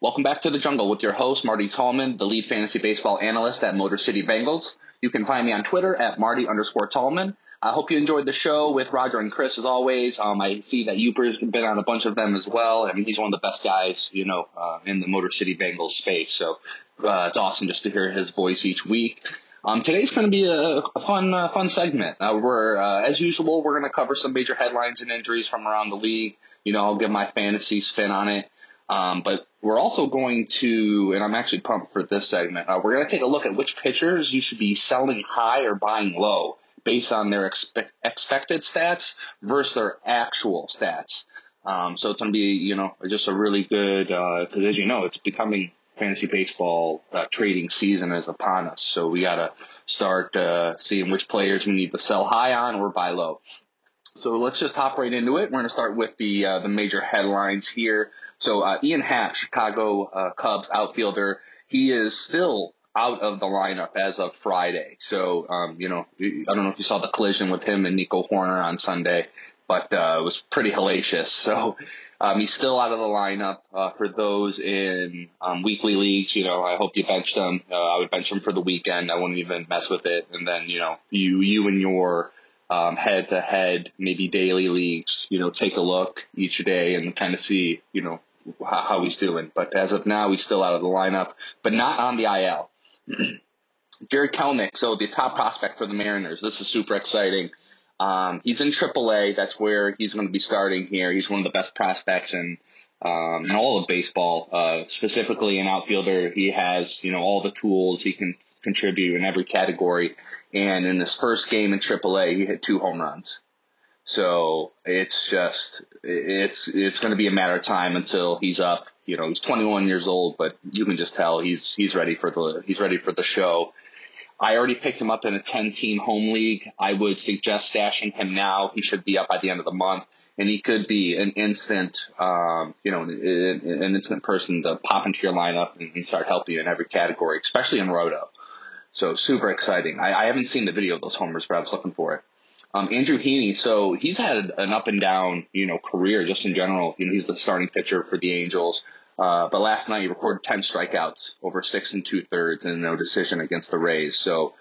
Welcome back to the jungle with your host, Marty Tallman, the lead fantasy baseball analyst at Motor City Bengals. You can find me on Twitter at Marty underscore Tallman. I hope you enjoyed the show with Roger and Chris as always. Um, I see that Yooper's been on a bunch of them as well. I mean, he's one of the best guys, you know, uh, in the Motor City Bengals space. So uh, it's awesome just to hear his voice each week. Um, today's going to be a, a fun, uh, fun segment. Uh, we're, uh, as usual, we're going to cover some major headlines and injuries from around the league. You know, I'll give my fantasy spin on it. Um, but we're also going to, and I'm actually pumped for this segment. Uh, we're going to take a look at which pitchers you should be selling high or buying low based on their expe- expected stats versus their actual stats. Um, so it's going to be, you know, just a really good, because uh, as you know, it's becoming fantasy baseball uh, trading season is upon us. So we got to start uh, seeing which players we need to sell high on or buy low. So let's just hop right into it. We're going to start with the uh, the major headlines here. So uh, Ian Happ, Chicago uh, Cubs outfielder, he is still out of the lineup as of Friday. So um, you know, I don't know if you saw the collision with him and Nico Hoerner on Sunday, but uh, it was pretty hellacious. So um, he's still out of the lineup. Uh, for those in um, weekly leagues, you know, I hope you benched him. Uh, I would bench him for the weekend. I wouldn't even mess with it. And then, you know, you you and your um, head to head, maybe daily leagues, you know, take a look each day and kind of see, you know, how, how he's doing. But as of now, he's still out of the lineup, but not on the IL. Jared Kelenic, so the top prospect for the Mariners. This is super exciting. Um, he's in AAA. That's where he's going to be starting here. He's one of the best prospects in um, in all of baseball, uh, specifically an outfielder. He has you know all the tools. He can contribute in every category. And in his first game in AAA, he hit two home runs. So it's just it's it's going to be a matter of time until he's up. You know, he's 21 years old, but you can just tell he's he's ready for the he's ready for the show. I already picked him up in a 10 team home league. I would suggest stashing him now. He should be up by the end of the month and he could be an instant, um, you know, an, an instant person to pop into your lineup and, start helping you in every category, especially in Roto. So super exciting. I, I haven't seen the video of those homers, but I was looking for it. Um, Andrew Heaney, so he's had an up and down, you know, career just in general. You know, he's the starting pitcher for the Angels. Uh, but last night he recorded 10 strikeouts over six and two thirds and no decision against the Rays. So,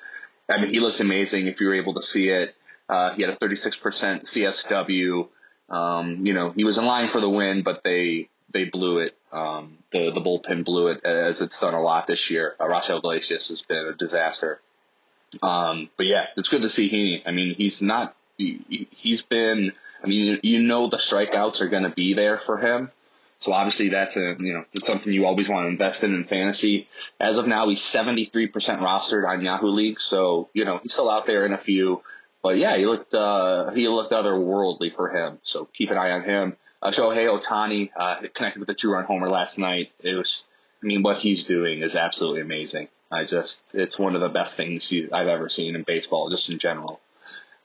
I mean, he looked amazing if you were able to see it. Uh, he had a 36% CSW. Um, you know, he was in line for the win, but they, they blew it. Um, the, the bullpen blew it as it's done a lot this year. Uh, Iglesias has been a disaster. Um, but yeah, it's good to see Heaney. I mean, he's not, he, he's been, I mean, you, know, the strikeouts are going to be there for him. So obviously that's a, you know, it's something you always want to invest in in fantasy. As of now, he's 73% rostered on Yahoo League. So, you know, he's still out there in a few, but yeah, he looked, uh, he looked otherworldly for him. So keep an eye on him. Uh, Shohei Ohtani, uh, connected with the two run homer last night. It was, I mean, what he's doing is absolutely amazing. I just, it's one of the best things you, I've ever seen in baseball, just in general.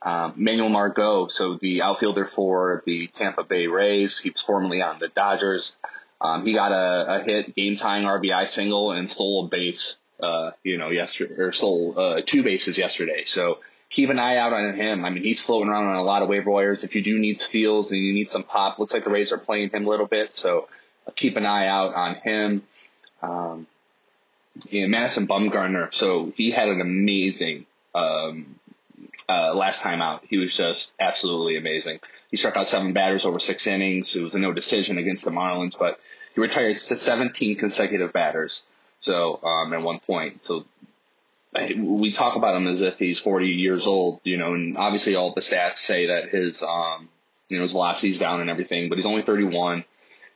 Um, Manuel Margot, so the outfielder for the Tampa Bay Rays, he was formerly on the Dodgers. Um, he got a, a hit, game tying RBI single, and stole a base, uh, you know, yesterday, or stole uh, two bases yesterday. So keep an eye out on him. I mean, he's floating around on a lot of waiver wires. If you do need steals and you need some pop, looks like the Rays are playing him a little bit, so keep an eye out on him. Um, yeah, Madison Bumgarner, so he had an amazing um, uh, last time out. He was just absolutely amazing. He struck out seven batters over six innings. It was a no decision against the Marlins, but he retired 17 consecutive batters. So um, at one point, so we talk about him as if he's 40 years old, you know, and obviously all the stats say that his, um, you know, his velocity's down and everything, but he's only 31.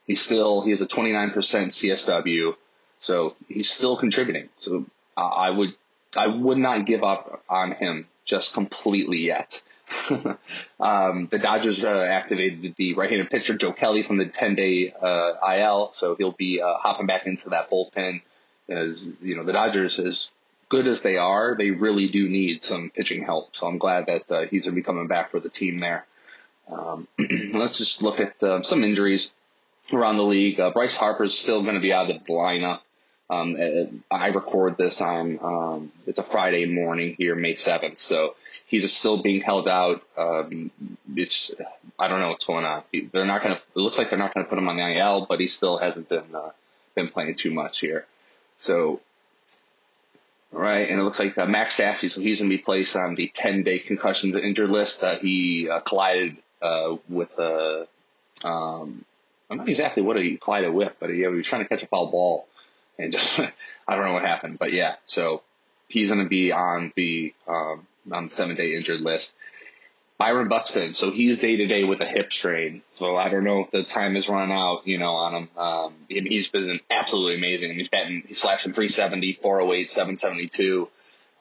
He's still, he has a 29% CSW, so he's still contributing. So uh, I would, I would not give up on him just completely yet. um, the Dodgers uh, activated the right-handed pitcher Joe Kelly from the 10-day uh, IL, so he'll be uh, hopping back into that bullpen. As you know, the Dodgers, as good as they are, they really do need some pitching help. So I'm glad that uh, he's going to be coming back for the team there. Um, let's just look at uh, some injuries around the league. Uh, Bryce Harper's still going to be out of the lineup. Um, I record this on, um, it's a Friday morning here, May 7th. So he's still being held out. Um, it's, I don't know what's going on. They're not going to, it looks like they're not going to put him on the IL, but he still hasn't been, uh, been playing too much here. So, right, and it looks like uh, Max Stassi, so he's going to be placed on the 10 day concussions injured list. Uh, he uh, collided uh, with a, um, I'm not exactly what he collided with, but he, he was trying to catch a foul ball and just, I don't know what happened, but yeah, so he's going to be on the, um, on the seven day injured list. Byron Buxton, so he's day to day with a hip strain. So I don't know if the time has run out, you know, on him. Um, he's been absolutely amazing. He's batting, he's slashing 370, 408, 772.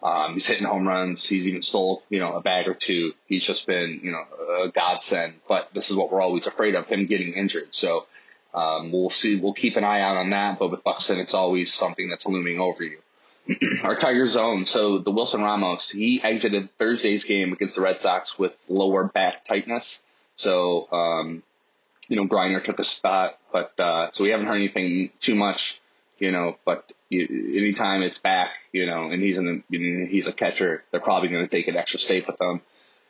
Um, he's hitting home runs. He's even stole, you know, a bag or two. He's just been, you know, a godsend. But this is what we're always afraid of, him getting injured. So, um, we'll see, we'll keep an eye out on that. But with Buxton, it's always something that's looming over you. our Tiger zone. So the Wilson Ramos, he exited Thursday's game against the Red Sox with lower back tightness. So, um, you know, Greiner took a spot, but, uh, so we haven't heard anything too much, you know, but you, anytime it's back, you know, and he's in the, you know, he's a catcher, they're probably going to take an extra safe with him.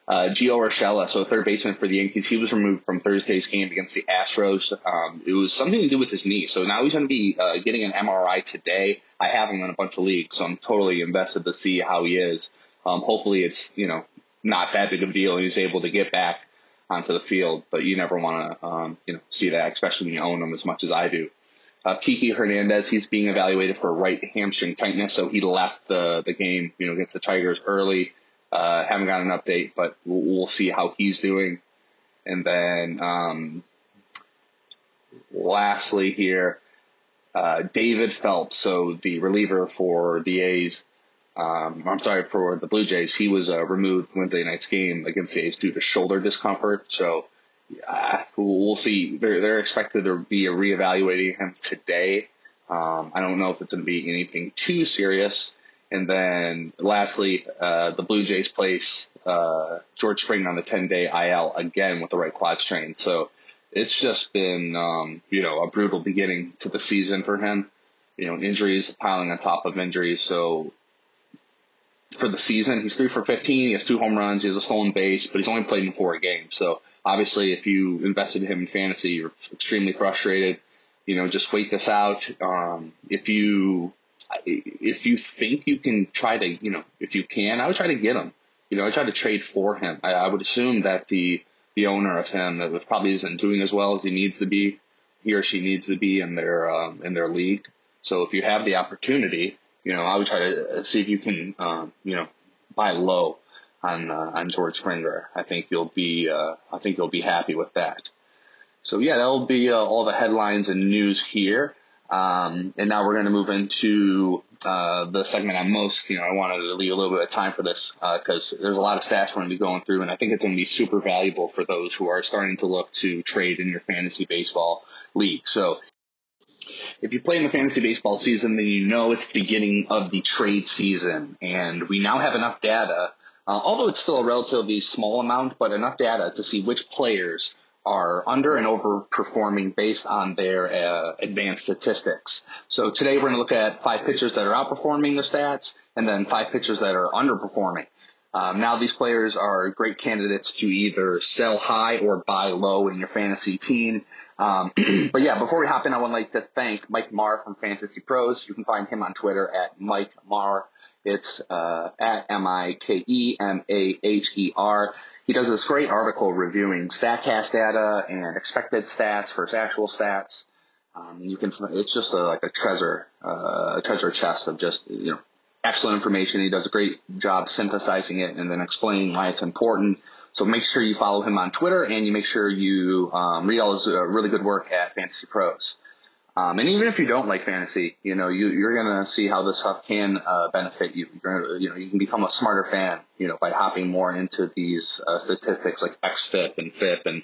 Uh, Gio Urshela, so third baseman for the Yankees, he was removed from Thursday's game against the Astros. Um, it was something to do with his knee, so now he's going to be uh, getting an MRI today. I have him in a bunch of leagues, so I'm totally invested to see how he is. Um, hopefully, it's you know not that big of a deal, and he's able to get back onto the field. But you never want to um, you know see that, especially when you own him as much as I do. Uh, Kiki Hernandez, he's being evaluated for right hamstring tightness, so he left the the game, you know, against the Tigers early. Uh, haven't got an update, but we'll, we'll see how he's doing. And then, um, lastly here, uh, David Phelps, so the reliever for the A's, um, I'm sorry, for the Blue Jays, he was uh, removed Wednesday night's game against the A's due to shoulder discomfort. So uh, we'll see. They're, they're expected to be reevaluating him today. Um, I don't know if it's going to be anything too serious. And then lastly, uh, the Blue Jays place uh, George Springer on the 10 day IL again with the right quad strain. So it's just been, um, you know, a brutal beginning to the season for him. You know, injuries piling on top of injuries. So for the season, he's three for 15. He has two home runs. He has a stolen base, but he's only played in four games. So obviously, if you invested in him in fantasy, you're extremely frustrated. You know, just wait this out. Um, if you if you think you can try to, you know, if you can, I would try to get him. You know, I try to trade for him. I, I would assume that the the owner of him that probably isn't doing as well as he needs to be, he or she needs to be in their um, in their league. So if you have the opportunity, you know, I would try to see if you can, um, you know, buy low on uh, on George Springer. I think you'll be uh, I think you'll be happy with that. So yeah, that'll be uh, all the headlines and news here. Um, and now we're going to move into uh, the segment I'm most, you know, I wanted to leave a little bit of time for this because uh, there's a lot of stats we're going to be going through, and I think it's going to be super valuable for those who are starting to look to trade in your fantasy baseball league. So if you play in the fantasy baseball season, then you know it's the beginning of the trade season, and we now have enough data. Uh, although it's still a relatively small amount, but enough data to see which players are under and overperforming based on their uh, advanced statistics. So today we're going to look at five pitchers that are outperforming the stats and then five pitchers that are underperforming. Um, now these players are great candidates to either sell high or buy low in your fantasy team. Um, but yeah, before we hop in, I would like to thank Mike Maher from Fantasy Pros. You can find him on Twitter at Mike Maher. It's uh, at M I K E M A H E R. He does this great article reviewing Statcast data and expected stats versus actual stats. Um, you can, it's just a, like a treasure, uh, a treasure chest of just, you know, excellent information. He does a great job synthesizing it and then explaining why it's important. So make sure you follow him on Twitter and you make sure you um, read all his uh, really good work at Fantasy Pros. Um, and even if you don't like fantasy, you know, you, you're going to see how this stuff can uh, benefit you. You're, you know, you can become a smarter fan, you know, by hopping more into these uh, statistics like XFIP and FIP and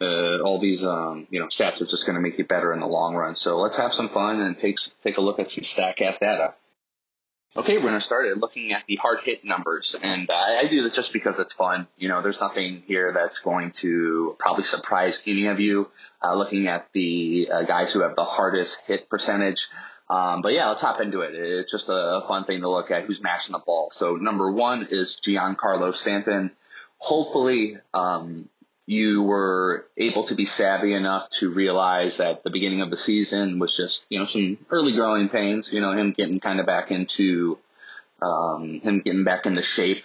uh, all these, um, you know, stats are just going to make you better in the long run. So let's have some fun and take take a look at some Statcast data. Okay, we're going to start it looking at the hard hit numbers. And I, I do this just because it's fun. You know, there's nothing here that's going to probably surprise any of you uh, looking at the uh, guys who have the hardest hit percentage. Um, but yeah, let's hop into it. It's just a, fun thing to look at who's matching the ball. So number one is Giancarlo Stanton. Hopefully, um, you were able to be savvy enough to realize that the beginning of the season was just, you know, some early growing pains, you know, him getting kind of back into, um, him getting back into shape,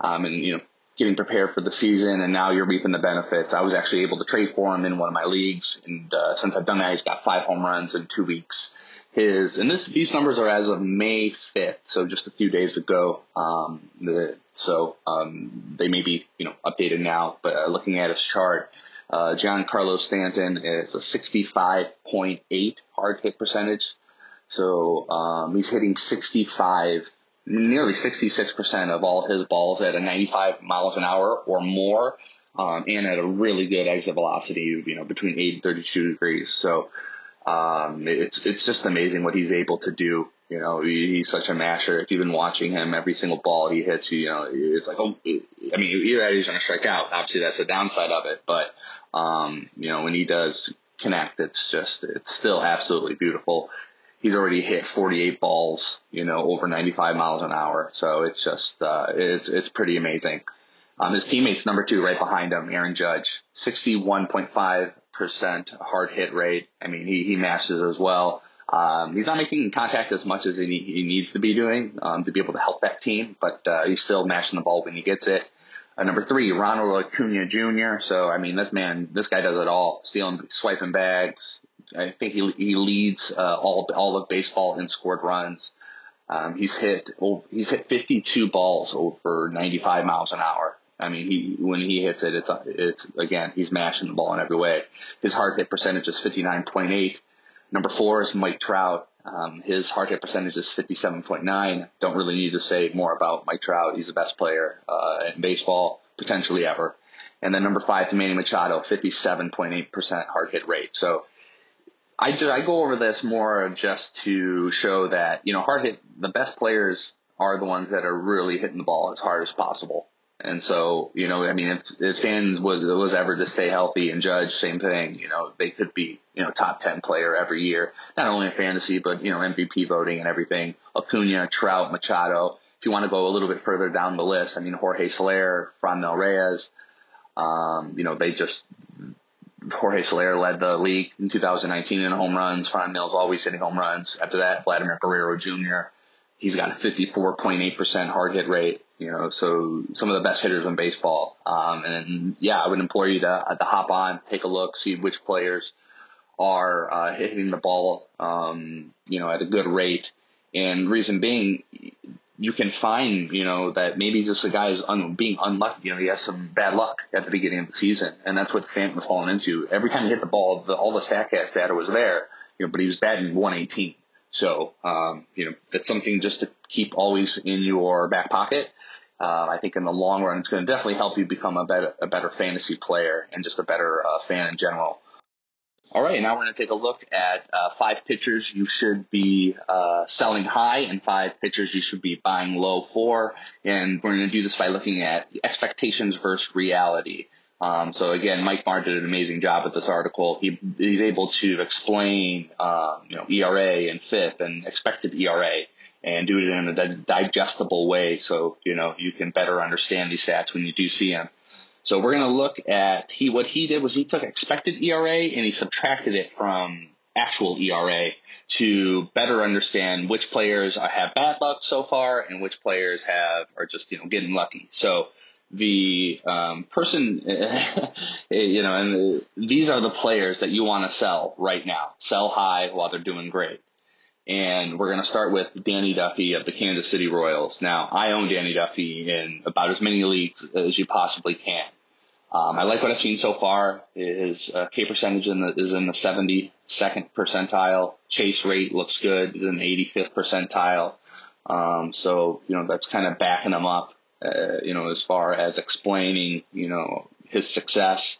um, and, you know, getting prepared for the season. And now you're reaping the benefits. I was actually able to trade for him in one of my leagues. And, uh, since I've done that, he's got five home runs in two weeks his and this these numbers are as of May 5th, so just a few days ago. Um, the, so um, they may be you know updated now, but uh, looking at his chart, uh, Giancarlo Stanton is a 65.8 hard hit percentage. So um, he's hitting 65, nearly 66% of all his balls at a 95 miles an hour or more, um, and at a really good exit velocity, you know, between 8 and 32 degrees. So um, it's it's just amazing what he's able to do. You know, he, he's such a masher. If you've been watching him, every single ball he hits, you know, it's like, oh, I mean, either he's going to strike out. Obviously, that's the downside of it. But, um, you know, when he does connect, it's just, it's still absolutely beautiful. He's already hit 48 balls, you know, over 95 miles an hour. So it's just, uh, it's, it's pretty amazing. Um, his teammates, number two, right behind him, Aaron Judge, 61.5% hard hit rate. I mean, he, he mashes as well. Um, he's not making contact as much as he, he needs to be doing um, to be able to help that team, but uh, he's still mashing the ball when he gets it. Uh, number three, Ronald Acuna Jr. So I mean, this man, this guy does it all: stealing, swiping bags. I think he he leads uh, all all of baseball in scored runs. Um, he's hit over, he's hit 52 balls over 95 miles an hour. I mean, he when he hits it, it's it's again he's mashing the ball in every way. His hard hit percentage is 59.8. Number four is Mike Trout. Um, his hard hit percentage is 57.9. Don't really need to say more about Mike Trout. He's the best player uh, in baseball potentially ever. And then number five is Manny Machado, 57.8% hard hit rate. So I, just, I go over this more just to show that, you know, hard hit, the best players are the ones that are really hitting the ball as hard as possible. And so, you know, I mean, if, if Stan was, was ever to stay healthy and Judge, same thing, you know, they could be, you know, top 10 player every year, not only in fantasy, but, you know, MVP voting and everything. Acuna, Trout, Machado. If you want to go a little bit further down the list, I mean, Jorge Soler, Franmil Reyes, um, you know, they just, Jorge Soler led the league in 2019 in home runs. Fran Franmil's always hitting home runs. After that, Vladimir Guerrero Jr., he's got a 54.8% hard hit rate. You know, so some of the best hitters in baseball. Um, and yeah, I would implore you to uh, to hop on, take a look, see which players are uh, hitting the ball, um, you know, at a good rate. And reason being, you can find, you know, that maybe just a guy is un- being unlucky. You know, he has some bad luck at the beginning of the season, and that's what Stanton was falling into. Every time he hit the ball, the, all the Statcast data was there, you know, but he was batting 118. So, um, you know, that's something just to keep always in your back pocket. Uh, I think in the long run, it's going to definitely help you become a better, a better fantasy player and just a better uh, fan in general. All right, now we're going to take a look at uh, five pitchers you should be uh, selling high and five pitchers you should be buying low for. And we're going to do this by looking at expectations versus reality. Um, so again, Mike Maher did an amazing job with this article. He, he's able to explain, um, you know, ERA and FIP and expected ERA and do it in a digestible way so, you know, you can better understand these stats when you do see them. So we're going to look at he, what he did was he took expected ERA and he subtracted it from actual ERA to better understand which players have bad luck so far and which players have, are just, you know, getting lucky. So, the um, person, you know, and these are the players that you want to sell right now. Sell high while they're doing great. And we're going to start with Danny Duffy of the Kansas City Royals. Now, I own Danny Duffy in about as many leagues as you possibly can. Um, I like what I've seen so far. His uh, K percentage in the, is in the 72nd percentile. Chase rate looks good. Is in the 85th percentile. Um, so, you know, that's kind of backing him up, uh, you know, as far as explaining, you know, his success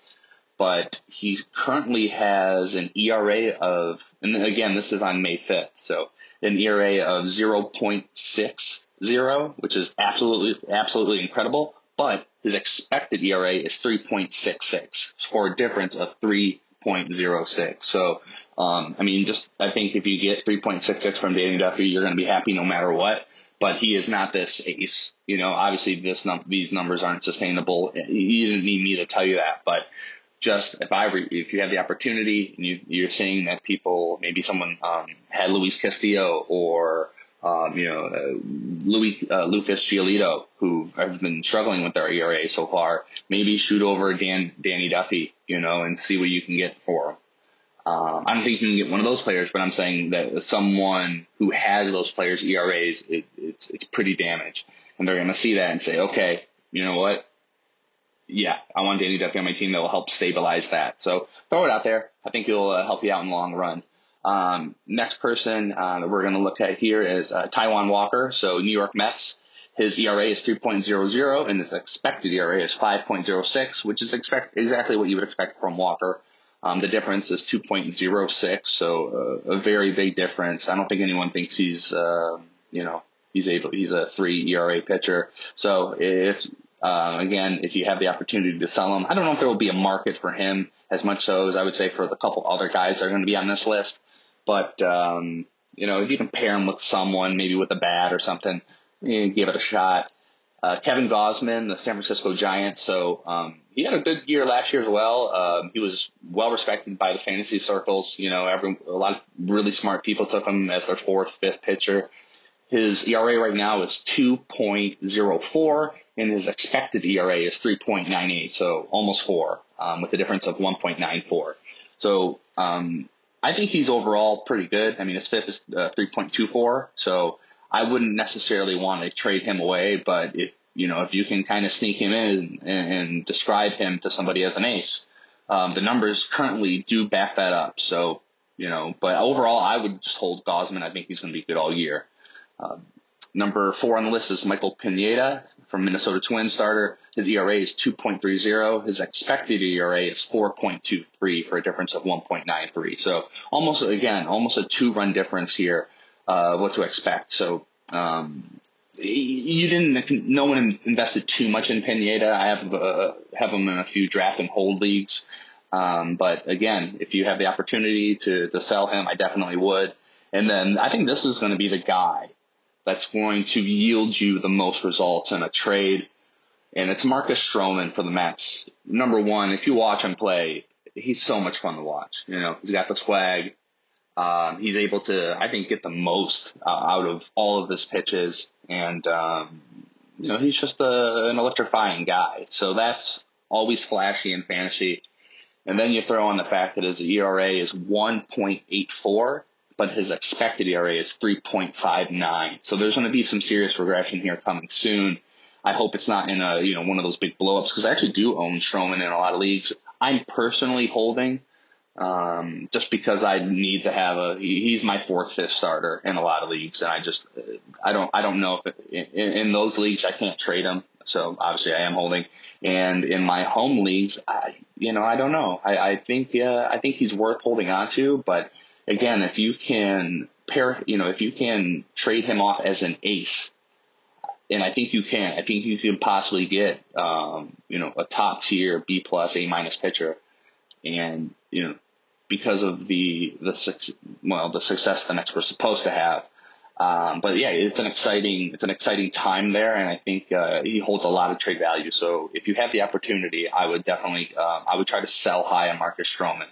but he currently has an ERA of, and again, this is on May 5th, so an ERA of 0.60, which is absolutely, absolutely incredible, but his expected ERA is 3.66 for a difference of 3.06. So, um, I mean, just I think if you get 3.66 from Danny Duffy, you're going to be happy no matter what. But he is not this ace. You know, obviously this num- these numbers aren't sustainable. You didn't need me to tell you that, but just if I re- if you have the opportunity and you, you're seeing that people maybe someone um, had Luis Castillo or um, you know, uh, Louis, uh, Lucas Giolito, who have been struggling with their ERA so far, maybe shoot over Dan, Danny Duffy, you know, and see what you can get for him. Um, I don't think you can get one of those players, but I'm saying that someone who has those players' ERAs, it, it's it's pretty damaged, and they're going to see that and say, okay, you know what? Yeah, I want Danny Duffy on my team that will help stabilize that. So throw it out there. I think it'll uh, help you out in the long run. Um, next person uh, that we're going to look at here is uh, Taijuan Walker. So New York Mets. His ERA is 3.00 and his expected ERA is 5.06, which is expect exactly what you would expect from Walker. Um, the difference is 2.06, so uh, a very big difference. I don't think anyone thinks he's, uh, you know, he's able. He's a three ERA pitcher. So if uh, again, if you have the opportunity to sell him, I don't know if there will be a market for him as much so as I would say for the couple other guys that are going to be on this list. But um, you know, if you can pair him with someone, maybe with a bat or something, know, give it a shot. Uh, Kevin Gausman, the San Francisco Giants. So um, he had a good year last year as well. Um, he was well respected by the fantasy circles. You know, every a lot of really smart people took him as their fourth, FIP pitcher. His ERA right now is 2.04, and his expected ERA is 3.98, so almost four, um, with a difference of 1.94. So um, I think he's overall pretty good. I mean, his fifth is uh, 3.24, so I wouldn't necessarily want to trade him away. But if you know, if you can kind of sneak him in and, and describe him to somebody as an ace, um, the numbers currently do back that up. So you know, but overall, I would just hold Gausman. I think he's going to be good all year. Uh, number four on the list is Michael Pineda from Minnesota Twins starter. His ERA is 2.30. His expected ERA is 4.23 for a difference of 1.93. So almost, again, almost a two run difference here, uh, what to expect. So, um, you didn't, no one invested too much in Pineda. I have, uh, have him in a few draft and hold leagues. Um, but again, if you have the opportunity to, to sell him, I definitely would. And then I think this is going to be the guy that's going to yield you the most results in a trade and it's Marcus Stroman for the Mets. Number one, if you watch him play, he's so much fun to watch. You know, he's got the swag. Um, he's able to, I think, get the most uh, out of all of his pitches, and um, you know, he's just a, an electrifying guy. So that's always flashy in fantasy. And then you throw on the fact that his ERA is 1.84, but his expected ERA is 3.59. So there's going to be some serious regression here coming soon. I hope it's not in a you know one of those big blowups because I actually do own Stroman in a lot of leagues. I'm personally holding um, just because I need to have a he's my fourth fifth starter in a lot of leagues and I just I don't I don't know if it, in, in those leagues I can't trade him so obviously I am holding and in my home leagues I you know I don't know I, I think yeah I think he's worth holding on to but again if you can pair you know if you can trade him off as an ace and I think you can. I think you can possibly get, um, you know, a top tier B plus A minus pitcher, and you know, because of the the well the success the Mets were supposed to have. Um, but yeah, it's an exciting it's an exciting time there, and I think uh, he holds a lot of trade value. So if you have the opportunity, I would definitely uh, I would try to sell high on Marcus Stroman.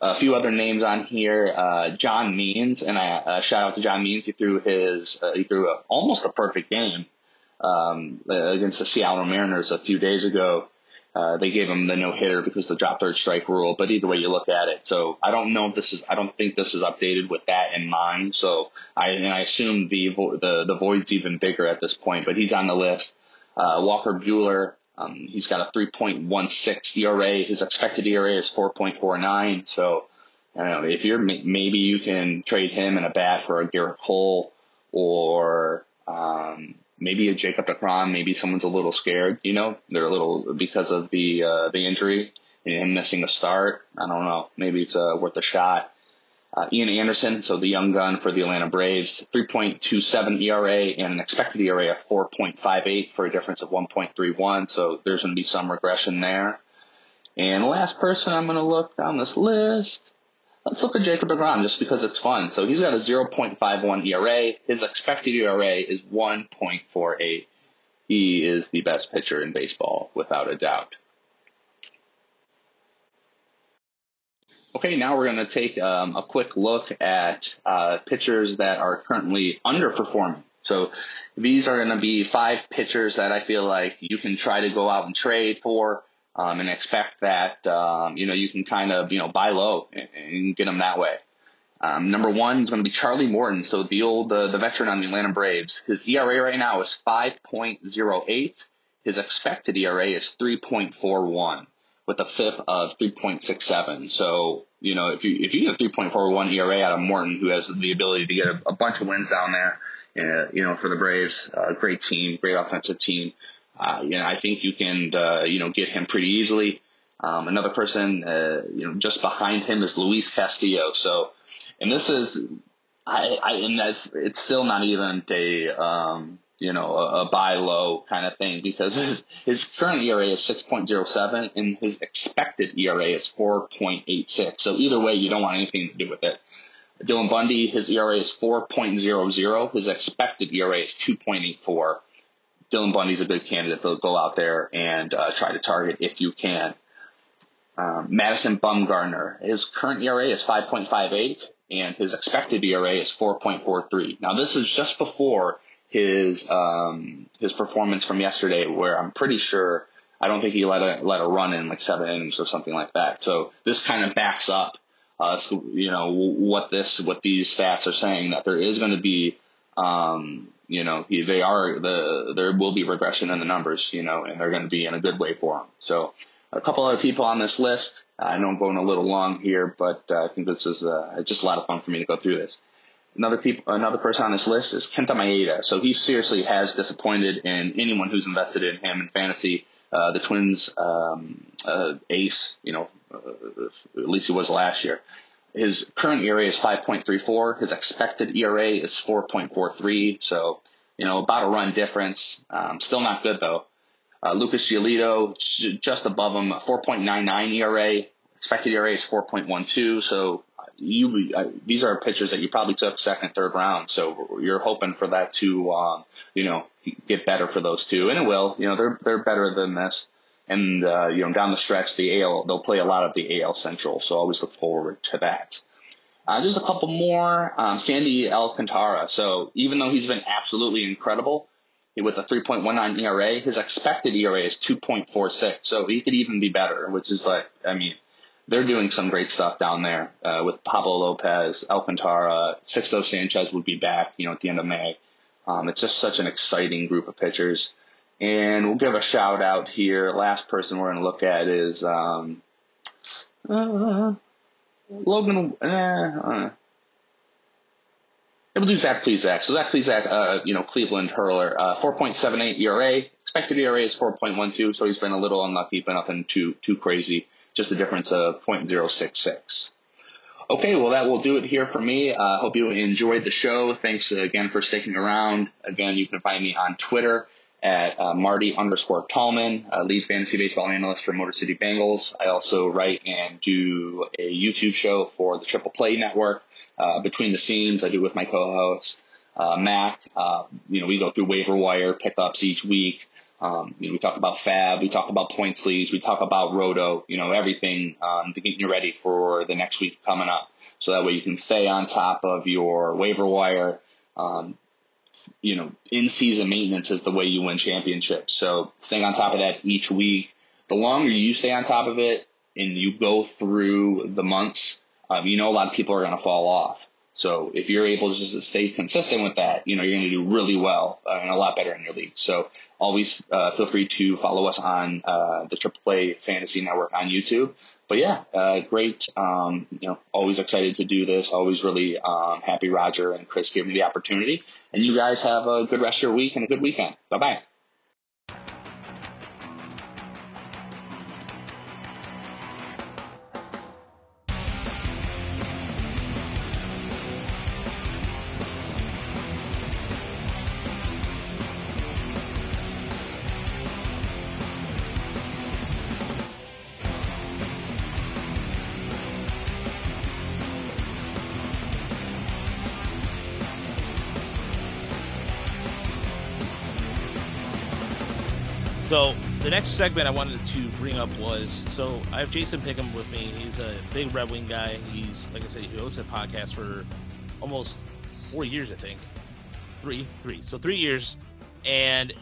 A few other names on here, uh, John Means, and I uh, shout out to John Means. He threw his uh, he threw a, almost a perfect game um, against the Seattle Mariners a few days ago. Uh, they gave him the no hitter because of the drop third strike rule. But either way you look at it, so I don't know if this is. I don't think this is updated with that in mind. So I and I assume the the the void's even bigger at this point. But he's on the list. Uh, Walker Buehler, um, he's got a 3.16 ERA. His expected ERA is 4.49. So, I don't know, if you're, maybe you can trade him in a bat for a Gerrit Cole or, um, maybe a Jacob DeGrom. Maybe someone's a little scared, you know, they're a little because of the, uh, the injury and him missing a start. I don't know. Maybe it's uh, worth a shot. Uh, Ian Anderson, so the young gun for the Atlanta Braves, 3.27 ERA and an expected ERA of 4.58 for a difference of 1.31. So there's going to be some regression there. And the last person I'm going to look down this list, let's look at Jacob DeGrom just because it's fun. So he's got a 0.51 ERA. His expected ERA is 1.48. He is the best pitcher in baseball without a doubt. Okay, now we're going to take um, a quick look at uh, pitchers that are currently underperforming. So these are going to be five pitchers that I feel like you can try to go out and trade for um, and expect that um, you know you can kind of you know buy low and, and get them that way. Um, number one is going to be Charlie Morton, so the old the veteran on the Atlanta Braves. His ERA right now is 5.08. His expected ERA is 3.41 with a FIP of 3.67. So you know if you if you get a 3.41 ERA out of Morton, who has the ability to get a, a bunch of wins down there, uh, you know for the Braves, uh, great team, great offensive team uh, you know, I think you can, uh, you know, get him pretty easily. Um, another person, uh, you know, just behind him is Luis Castillo. So, and this is, I, I, and that's, it's still not even a, um, you know, a, a buy low kind of thing because his, his current ERA is 6.07 and his expected ERA is 4.86. So either way, you don't want anything to do with it. Dylan Bundy, his ERA is 4.00. His expected ERA is 2.84. Dylan Bundy's a good candidate to go out there and uh, try to target if you can. Um, Madison Bumgarner, his current ERA is 5.58 and his expected ERA is 4.43. Now this is just before his um, his performance from yesterday, where I'm pretty sure I don't think he let a let a run in like seven innings or something like that. So this kind of backs up, uh, so, you know, what this what these stats are saying that there is going to be um, you know, they are the there will be regression in the numbers, you know, and they're going to be in a good way for them. So, a couple other people on this list. I know I'm going a little long here, but uh, I think this is uh, just a lot of fun for me to go through this. Another people, another person on this list is Kenta Maeda. So he seriously has disappointed in anyone who's invested in him in fantasy. Uh, the Twins um, uh, ace, you know, uh, at least he was last year. His current ERA is 5.34. His expected ERA is 4.43. So, you know, about a run difference. Um, still not good though. Uh, Lucas Giolito just above him, 4.99 ERA. Expected ERA is 4.12. So you, uh, these are pitchers that you probably took second, third round. So you're hoping for that to, um, you know, get better for those two, and it will. You know, they're they're better than this and uh, you know down the stretch the AL they'll play a lot of the AL Central, so always look forward to that. Uh, just a couple more. Um, Sandy Alcantara. So even though he's been absolutely incredible with a 3.19 ERA, his expected ERA is 2.46. So he could even be better, which is like, I mean, they're doing some great stuff down there uh, with Pablo Lopez, Alcantara, Sixto Sanchez would be back, you know, at the end of May. Um, it's just such an exciting group of pitchers. And we'll give a shout out here. Last person we're going to look at is um, uh, Logan. Eh, uh, we'll do Zach Plesac. So Zach Plesac, uh, you know, Cleveland hurler, uh, 4.78 ERA. Expected ERA is 4.12, so he's been a little unlucky, but nothing too too crazy. Just a difference of 0.066. Okay, well, that will do it here for me. I uh, hope you enjoyed the show. Thanks again for sticking around. Again, you can find me on Twitter at uh, Marty underscore Tallman, uh, lead fantasy baseball analyst for Motor City Bengals. I also write and do a YouTube show for the Triple Play Network. Uh, between the scenes, I do with my co-host uh, Matt. Uh, you know, we go through waiver wire pickups each week. Um, you know, we talk about fab, we talk about point sleeves, we talk about roto, you know, everything um, to get you ready for the next week coming up. So that way you can stay on top of your waiver wire. Um, you know, in season maintenance is the way you win championships. So staying on top of that each week, the longer you stay on top of it and you go through the months, um, you know, a lot of people are going to fall off. So if you're able to just stay consistent with that, you know, you're going to do really well uh, and a lot better in your league. So always uh, feel free to follow us on uh, the AAA Fantasy Network on YouTube. But yeah, uh, great. Um, you know, always excited to do this. Always really um, happy Roger and Chris gave me the opportunity. And you guys have a good rest of your week and a good weekend. Bye bye. So the next segment I wanted to bring up was so I have Jason Pickham with me. He's a big Red Wing guy. He's like I said, he hosted a podcast for almost four years, I think. Three, three. So three years. And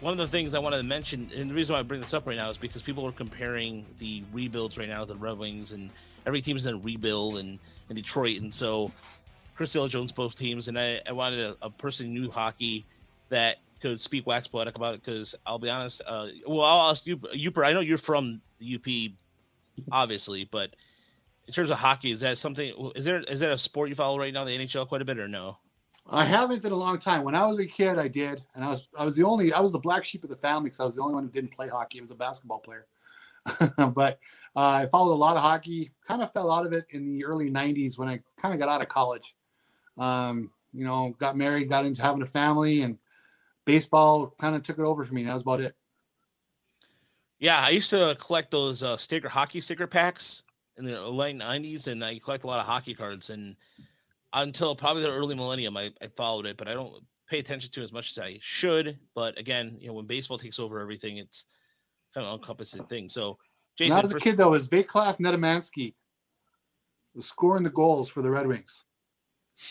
one of the things I wanted to mention, and the reason why I bring this up right now is because people are comparing the rebuilds right now the Red Wings, and every team is in a rebuild in, in Detroit. And so Chris Taylor Jones, both teams, and I, I wanted a, a person who knew hockey that could speak wax poetic about it because I'll be honest. Uh, well, I'll ask you, Yooper. I know you're from the UP, obviously, but in terms of hockey, is that something? Is there is that a sport you follow right now, the NHL, quite a bit, or no? I haven't in a long time. When I was a kid, I did, and I was I was the only I was the black sheep of the family because I was the only one who didn't play hockey. I was a basketball player, but uh, I followed a lot of hockey. Kind of fell out of it in the early '90s when I kind of got out of college. Um, you know, got married, got into having a family, and baseball kind of took it over for me. That was about it. Yeah, I used to collect those uh, sticker hockey sticker packs in the late '90s, and I collect a lot of hockey cards. And until probably the early millennium, I, I followed it, but I don't pay attention to as much as I should. But again, you know, when baseball takes over everything, it's kind of encompassing thing. So, Jason, not as a kid though, was Vaclav Nedomansky was scoring the goals for the Red Wings.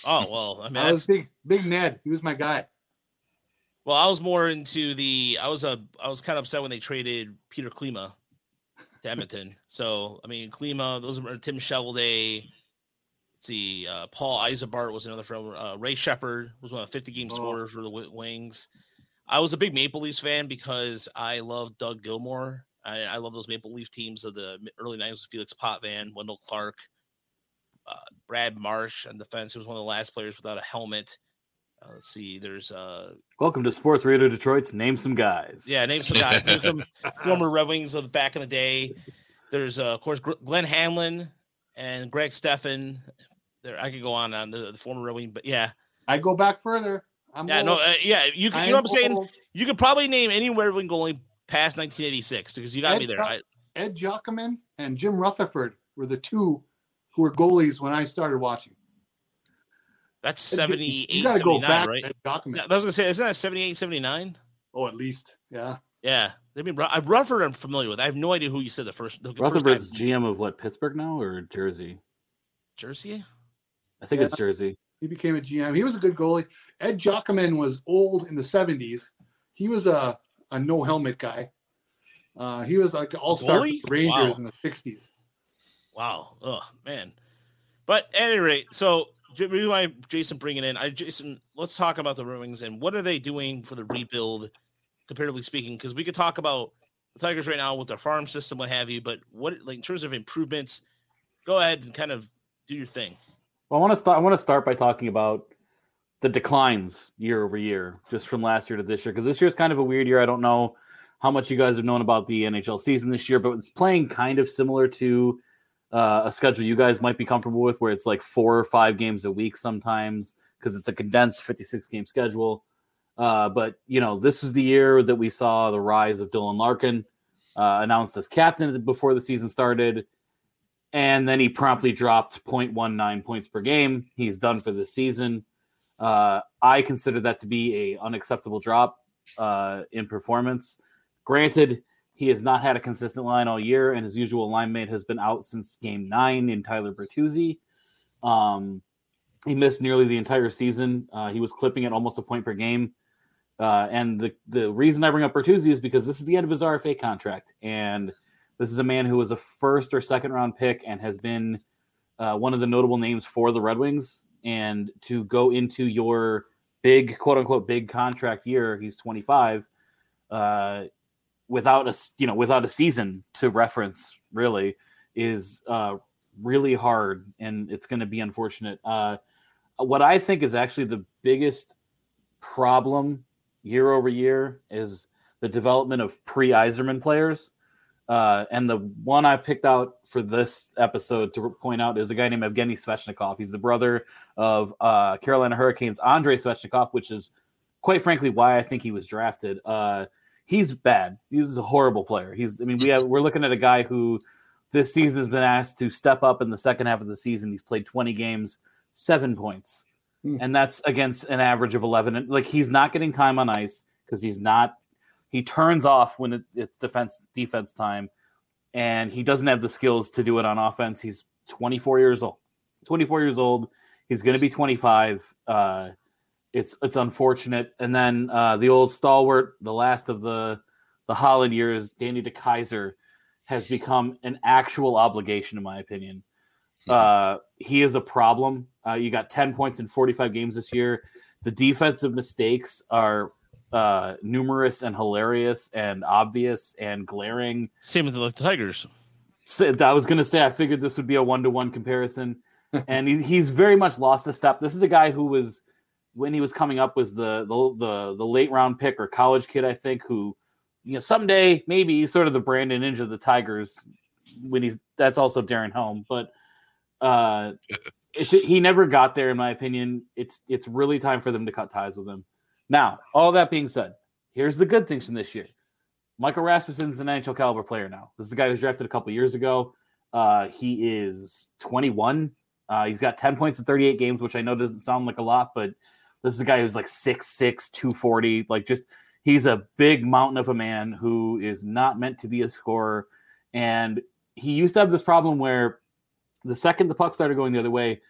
Oh well, I mean, I was big, big Ned. He was my guy. Well, I was more into the. I was a. I was kind of upset when they traded Peter Klima to Edmonton. so I mean, Klima. Those were Tim Cheveldae. Let's see. Uh, Paul Ysebaert was another from. Uh, Ray Sheppard was one of the 50 game oh. scorers for the Wings. I was a big Maple Leafs fan because I love Doug Gilmour. I, I love those Maple Leaf teams of the early 90s with Felix Potvin, Wendel Clark, uh, Brad Marsh on defense. He was one of the last players without a helmet. Uh, let's see. There's uh. Welcome to Sports Radio Detroit's Name Some Guys. Yeah, name some guys. name some former Red Wings of the back in the day. There's uh, of course Glenn Hanlon and Greg Stefan. There, I could go on on the, the former Red Wing, but yeah, I go back further. I'm yeah, old. no, uh, yeah. You, can, you know what I'm saying? Old. You could probably name any Red Wing goalie past 1986 because you got Ed, me there. I, Ed Giacomin and Jim Rutherford were the two who were goalies when I started watching. That's 78, you gotta go back right? Document. I was gonna say, isn't that 78, 79? Oh, at least, yeah. Yeah. I mean, Rutherford, I'm familiar with. I have no idea who you said the first. The Rutherford's first GM of what Pittsburgh now or Jersey? Jersey. I think yeah. it's Jersey. He became a GM. He was a good goalie. Ed Giacomin was old in the 70s. He was a, a no helmet guy. Uh, he was like all star Rangers wow. in the 60s. Wow. Oh man. But at any rate, so reason why Jason bringing in, I Jason, let's talk about the Red and what are they doing for the rebuild, comparatively speaking? Because we could talk about the Tigers right now with their farm system, what have you. But what, like in terms of improvements, go ahead and kind of do your thing. Well, I want to start. I want to start by talking about the declines year over year, just from last year to this year, because this year is kind of a weird year. I don't know how much you guys have known about the NHL season this year, but it's playing kind of similar to uh, a schedule you guys might be comfortable with, where it's like four or five games a week sometimes because it's a condensed 56 game schedule. Uh, but you know, this was the year that we saw the rise of Dylan Larkin uh, announced as captain before the season started, and then he promptly dropped 0.19 points per game. He's done for the season. Uh, I consider that to be a unacceptable drop uh, in performance. Granted, he has not had a consistent line all year, and his usual line mate has been out since game nine in Tyler Bertuzzi. Um, he missed nearly the entire season. Uh, he was clipping at almost a point per game. Uh, and the, the reason I bring up Bertuzzi is because this is the end of his RFA contract. And this is a man who was a first or second round pick and has been uh, one of the notable names for the Red Wings. And to go into your big, quote unquote, big contract year, he's 25. Uh, without a you know without a season to reference really is uh, really hard and it's going to be unfortunate. Uh, what I think is actually the biggest problem year over year is the development of pre Yzerman players. Uh, and the one I picked out for this episode to point out is a guy named Evgeny Svechnikov. He's the brother of uh, Carolina Hurricanes Andrei Svechnikov, which is quite frankly why I think he was drafted. Uh, he's bad. He's a horrible player. He's I mean we have we're looking at a guy who this season has been asked to step up in the second half of the season. He's played 20 games, 7 points. Hmm. And that's against an average of 11 like he's not getting time on ice because he's not he turns off when it, it's defense defense time, and he doesn't have the skills to do it on offense. He's 24 years old. 24 years old. He's going to be 25. Uh, it's it's unfortunate. And then uh, the old stalwart, the last of the the Holland years, Danny DeKeyser, has become an actual obligation, in my opinion. Uh, he is a problem. Uh, you got 10 points in 45 games this year. The defensive mistakes are uh, numerous and hilarious and obvious and glaring. Same with the Tigers. So, I was going to say, I figured this would be a one to one comparison. and he, he's very much lost a step. This is a guy who was, when he was coming up, was the, the, the, the late round pick or college kid, I think, who, you know, someday maybe he's sort of the Brandon Inge of the Tigers when he's, that's also Darren Helm. But, uh, it's, he never got there, in my opinion. It's it's really time for them to cut ties with him. Now, all that being said, here's the good things from this year. Michael Rasmussen's an NHL caliber player now. This is a guy who was drafted a couple years ago. Uh, he is 21. Uh, he's got 10 points in 38 games, which I know doesn't sound like a lot, but this is a guy who's like 6'6, 240. Like, just he's a big mountain of a man who is not meant to be a scorer. And he used to have this problem where the second the puck started going the other way,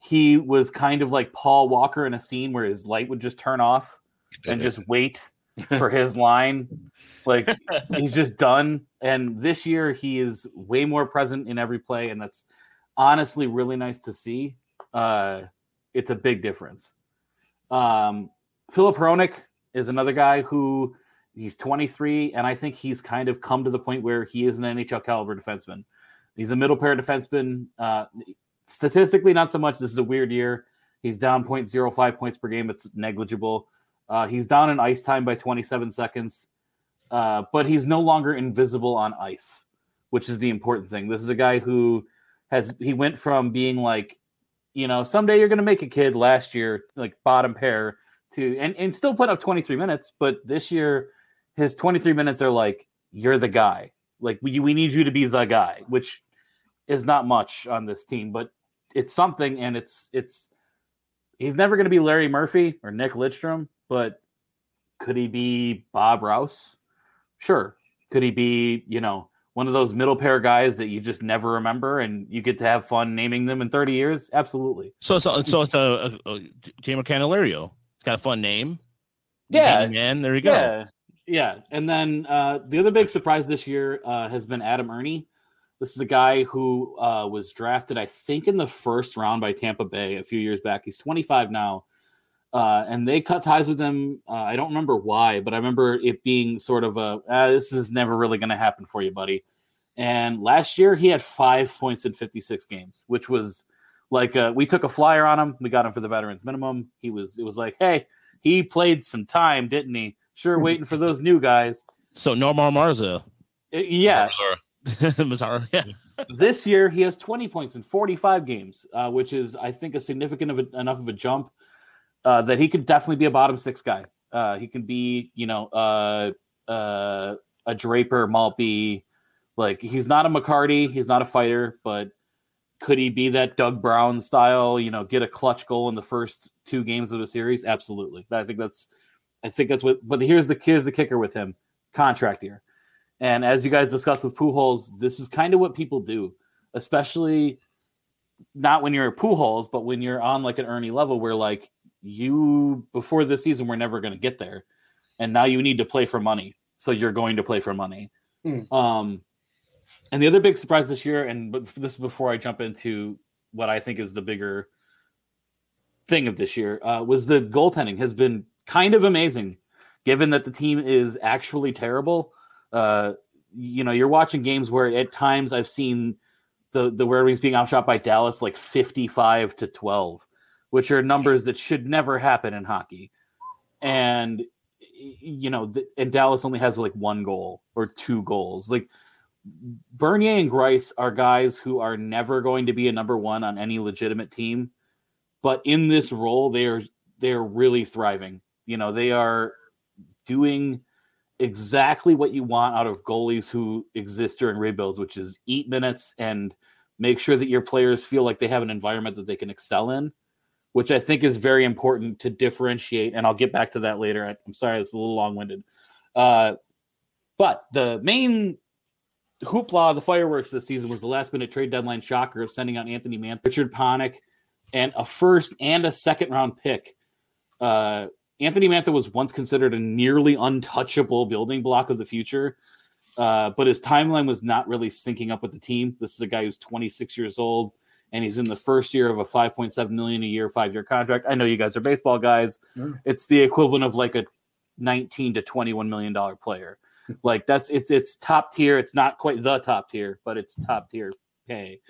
he was kind of like Paul Walker in a scene where his light would just turn off and just wait for his line. Like he's just done. And this year he is way more present in every play, and that's honestly really nice to see. Uh, it's a big difference. Um, Filip Hronek is another guy who he's 23, and I think he's kind of come to the point where he is an NHL caliber defenseman. He's a middle pair defenseman. Uh, statistically, not so much. This is a weird year. He's down 0.05 points per game. It's negligible. Uh, he's down in ice time by 27 seconds, uh, but he's no longer invisible on ice, which is the important thing. This is a guy who has he went from being like, you know, someday you're going to make a kid last year, like bottom pair, to and and still put up 23 minutes, but this year his 23 minutes are like you're the guy. Like we we need you to be the guy, which is not much on this team, but it's something, and it's it's he's never going to be Larry Murphy or Nick Lidstrom, but could he be Bob Rouse? Sure. Could he be, you know, one of those middle pair guys that you just never remember and you get to have fun naming them in 30 years? Absolutely. So, so, so it's a, a, a Jeimer Candelario. It's got a fun name. Yeah. Man, there you go. Yeah. Yeah. And then uh, the other big surprise this year uh, has been Adam Erne. This is a guy who uh, was drafted, I think, in the first round by Tampa Bay a few years back. He's 25 now. Uh, and they cut ties with him. Uh, I don't remember why, but I remember it being sort of a ah, this is never really going to happen for you, buddy. And last year he had five points in 56 games, which was like uh, we took a flyer on him. We got him for the veterans minimum. He was it was like, hey, he played some time, didn't he? Sure, waiting for those new guys. So Nomar Marza. Yeah, Mazara, yeah. this year he has 20 points in 45 games, uh, which is I think a significant of a, enough of a jump uh, that he could definitely be a bottom six guy. Uh, he can be, you know, uh, uh, a Draper, Maltby. Like he's not a McCarty, he's not a fighter, but could he be that Doug Brown style? You know, get a clutch goal in the first two games of the series? Absolutely. I think that's, I think that's what. But here's the here's the kicker with him: contract year. And as you guys discussed with Pujols, this is kind of what people do, especially not when you're at Pujols, but when you're on like an Erne level where like you before this season we're never going to get there, and now you need to play for money, so you're going to play for money. Hmm. Um, and the other big surprise this year, and but this is before I jump into what I think is the bigger thing of this year, uh, was the goaltending has been kind of amazing, given that the team is actually terrible uh, you know, you're watching games where at times I've seen the the Red Wings being outshot by Dallas like 55 to 12, which are numbers that should never happen in hockey. And you know, and Dallas only has like one goal or two goals. Like Bernier and Greiss are guys who are never going to be a number one on any legitimate team, but in this role, they are they're really thriving. You know, they are doing exactly what you want out of goalies who exist during rebuilds, which is eat minutes and make sure that your players feel like they have an environment that they can excel in, which I think is very important to differentiate. And I'll get back to that later. I'm sorry, it's a little long winded. Uh, But the main hoopla, the fireworks this season was the last minute trade deadline shocker of sending out Anthony Mantha, Richard Panik, and a first and a second round pick. Uh, Anthony Mantha was once considered a nearly untouchable building block of the future, uh, but his timeline was not really syncing up with the team. This is a guy who's 26 years old and he's in the first year of a 5.7 million a year five year contract. I know you guys are baseball guys. Mm. It's the equivalent of like a 19 to 21 million dollar player. like that's it's it's top tier. It's not quite the top tier, but it's top tier pay.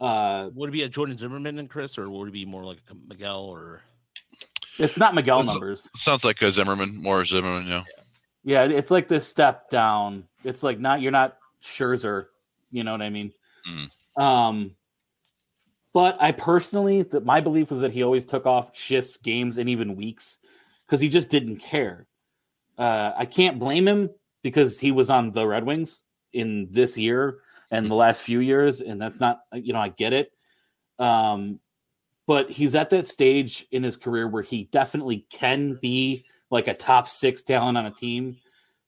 Uh, would it be a Jordan Zimmermann and Chris, or would it be more like a Miguel or? It's not Miguel it's, numbers. Sounds like a Zimmermann, more Zimmermann yeah. Yeah, it's like the step down. It's like not you're not Scherzer, you know what I mean? Mm. Um, but I personally, that my belief was that he always took off shifts, games, and even weeks because he just didn't care. Uh, I can't blame him because he was on the Red Wings in this year and the last few years, and that's not you know I get it. Um, but he's at that stage in his career where he definitely can be like a top six talent on a team.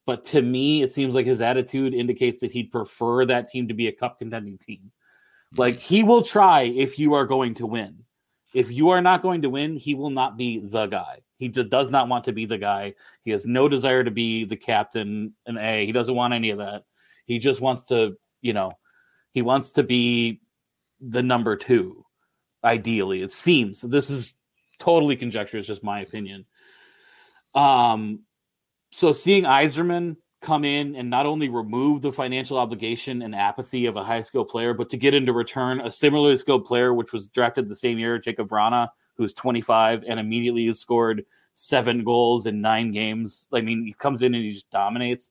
But to me, it seems like his attitude indicates that he'd prefer that team to be a cup contending team. Like he will try if you are going to win. If you are not going to win, he will not be the guy. He does not want to be the guy. He has no desire to be the captain and A. He doesn't want any of that. He just wants to, you know, he wants to be the number two, ideally. It seems. This is totally conjecture, it's just my opinion. Um so seeing Yzerman come in and not only remove the financial obligation and apathy of a high skill player, but to get into return a similarly skilled player, which was drafted the same year, Jacob Vrana, who's 25 and immediately has scored seven goals in nine games. I mean, he comes in and he just dominates.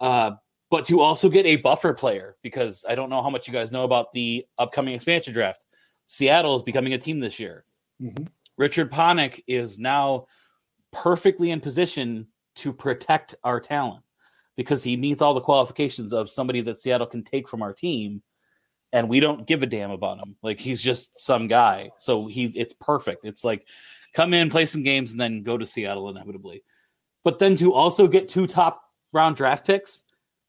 Uh, but to also get a buffer player, because I don't know how much you guys know about the upcoming expansion draft. Seattle is becoming a team this year. Mm-hmm. Richard Panik is now perfectly in position to protect our talent because he meets all the qualifications of somebody that Seattle can take from our team and we don't give a damn about him. Like he's just some guy. So he it's perfect. It's like come in, play some games, and then go to Seattle inevitably. But then to also get two top round draft picks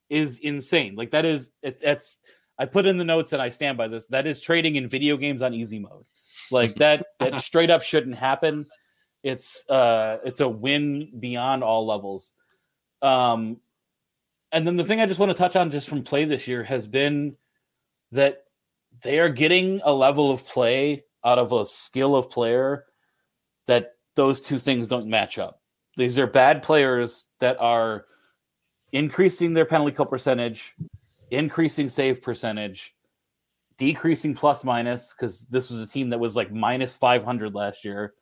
is insane. Like that is it's it's I put in the notes and I stand by this. That is trading in video games on easy mode. Like that that straight up shouldn't happen. It's uh it's a win beyond all levels. Um and then the thing I just want to touch on just from play this year has been that they are getting a level of play out of a skill of player that those two things don't match up. These are bad players that are increasing their penalty kill percentage, increasing save percentage, decreasing plus minus because this was a team that was like minus 500 last year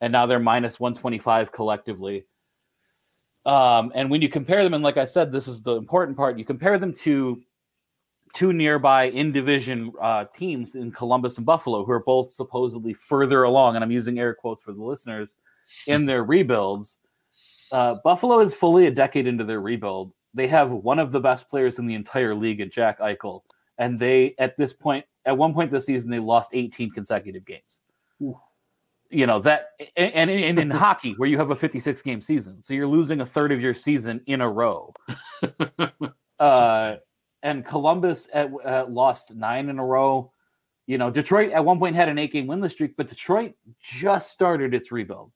and now they're minus 125 collectively um, and when you compare them, and like I said, this is the important part, you compare them to two nearby in division uh, teams in Columbus and Buffalo, who are both supposedly further along, and I'm using air quotes for the listeners, in their rebuilds. Uh, Buffalo is fully a decade into their rebuild. They have one of the best players in the entire league in Jack Eichel. And they, at this point, at one point this season, they lost 18 consecutive games. Ooh you know that and, and in hockey where you have a 56 game season so you're losing a third of your season in a row. Uh, and columbus at, uh, lost nine in a row. You know detroit at one point had an eight game winless streak but detroit just started its rebuild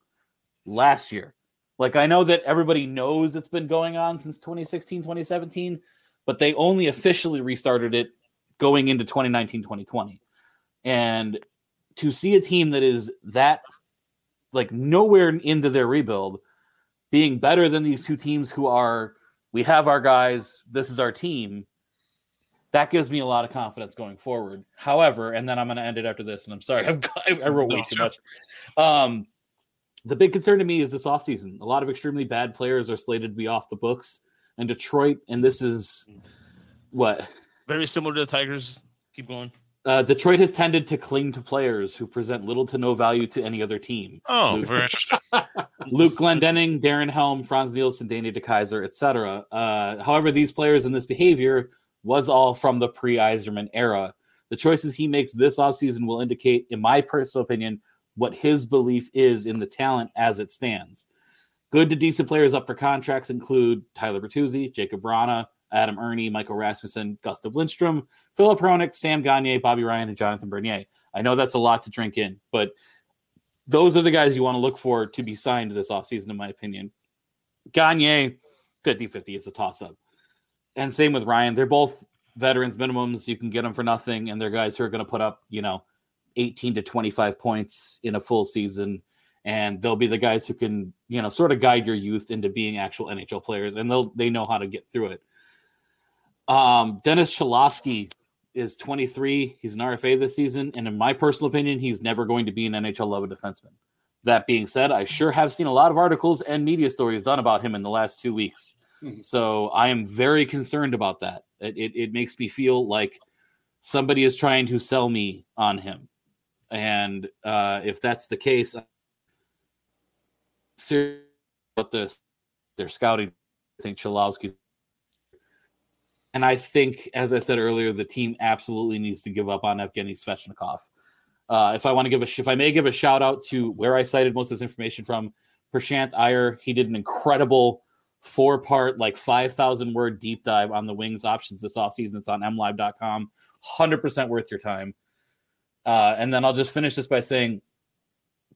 last year. Like i know that everybody knows it's been going on since 2016 2017 but they only officially restarted it going into 2019 2020 and to see a team that is that like nowhere into their rebuild being better than these two teams who are we have our guys this is our team that gives me a lot of confidence going forward. However and then i'm going to end it after this and i'm sorry I've got, i wrote way too much. Um the big concern to me is this offseason. A lot of extremely bad players are slated to be off the books and detroit and this is what? Very similar to the tigers. Keep going uh, Detroit has tended to cling to players who present little to no value to any other team. Oh, Luke, very interesting. Luke Glendening, Darren Helm, Frans Nielsen, Danny DeKeyser, etc. Uh, however, these players and this behavior was all from the pre-Yzerman era. The choices he makes this offseason will indicate, in my personal opinion, what his belief is in the talent as it stands. Good to decent players up for contracts include Tyler Bertuzzi, Jacob Vrana, Adam Erne, Michael Rasmussen, Gustav Lindstrom, Filip Hronek, Sam Gagne, Bobby Ryan, and Jonathan Bernier. I know that's a lot to drink in, but those are the guys you want to look for to be signed this offseason, in my opinion. Gagne, 50 50, it's a toss up. And same with Ryan. They're both veterans minimums. You can get them for nothing, and they're guys who are going to put up, you know, 18 to 25 points in a full season. And they'll be the guys who can, you know, sort of guide your youth into being actual NHL players, and they'll they know how to get through it. Um, Dennis Cholowski is 23. He's an RFA this season, and in my personal opinion, he's never going to be an NHL level defenseman. That being said, I sure have seen a lot of articles and media stories done about him in the last two weeks. Mhm. So I am very concerned about that. It, it, it makes me feel like somebody is trying to sell me on him. And uh, if that's the case, serious about this, they're scouting. I think Cholowski's and I think, as I said earlier, the team absolutely needs to give up on Evgeny Svechnikov. Uh, if I want to give a, if I may give a shout out to where I cited most of this information from, Prashant Iyer, he did an incredible four part, like 5,000 word deep dive on the Wings options this offseason. It's on mlive.com. 100% worth your time. Uh, and then I'll just finish this by saying,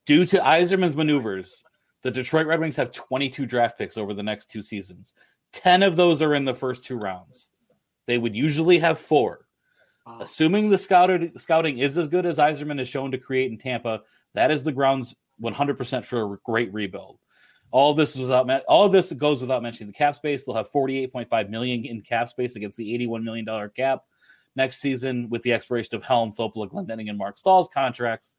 due to Yzerman's maneuvers, the Detroit Red Wings have 22 draft picks over the next two seasons. 10 of those are in the first two rounds. They would usually have four. Wow. Assuming the scouted, scouting is as good as Yzerman has shown to create in Tampa, that is the grounds 100% for a great rebuild. All this is without all this goes without mentioning the cap space. They'll have 48.5 million in cap space against the 81 million dollar cap next season with the expiration of Helm, Filppula, Glendening, and Marc Staal's contracts.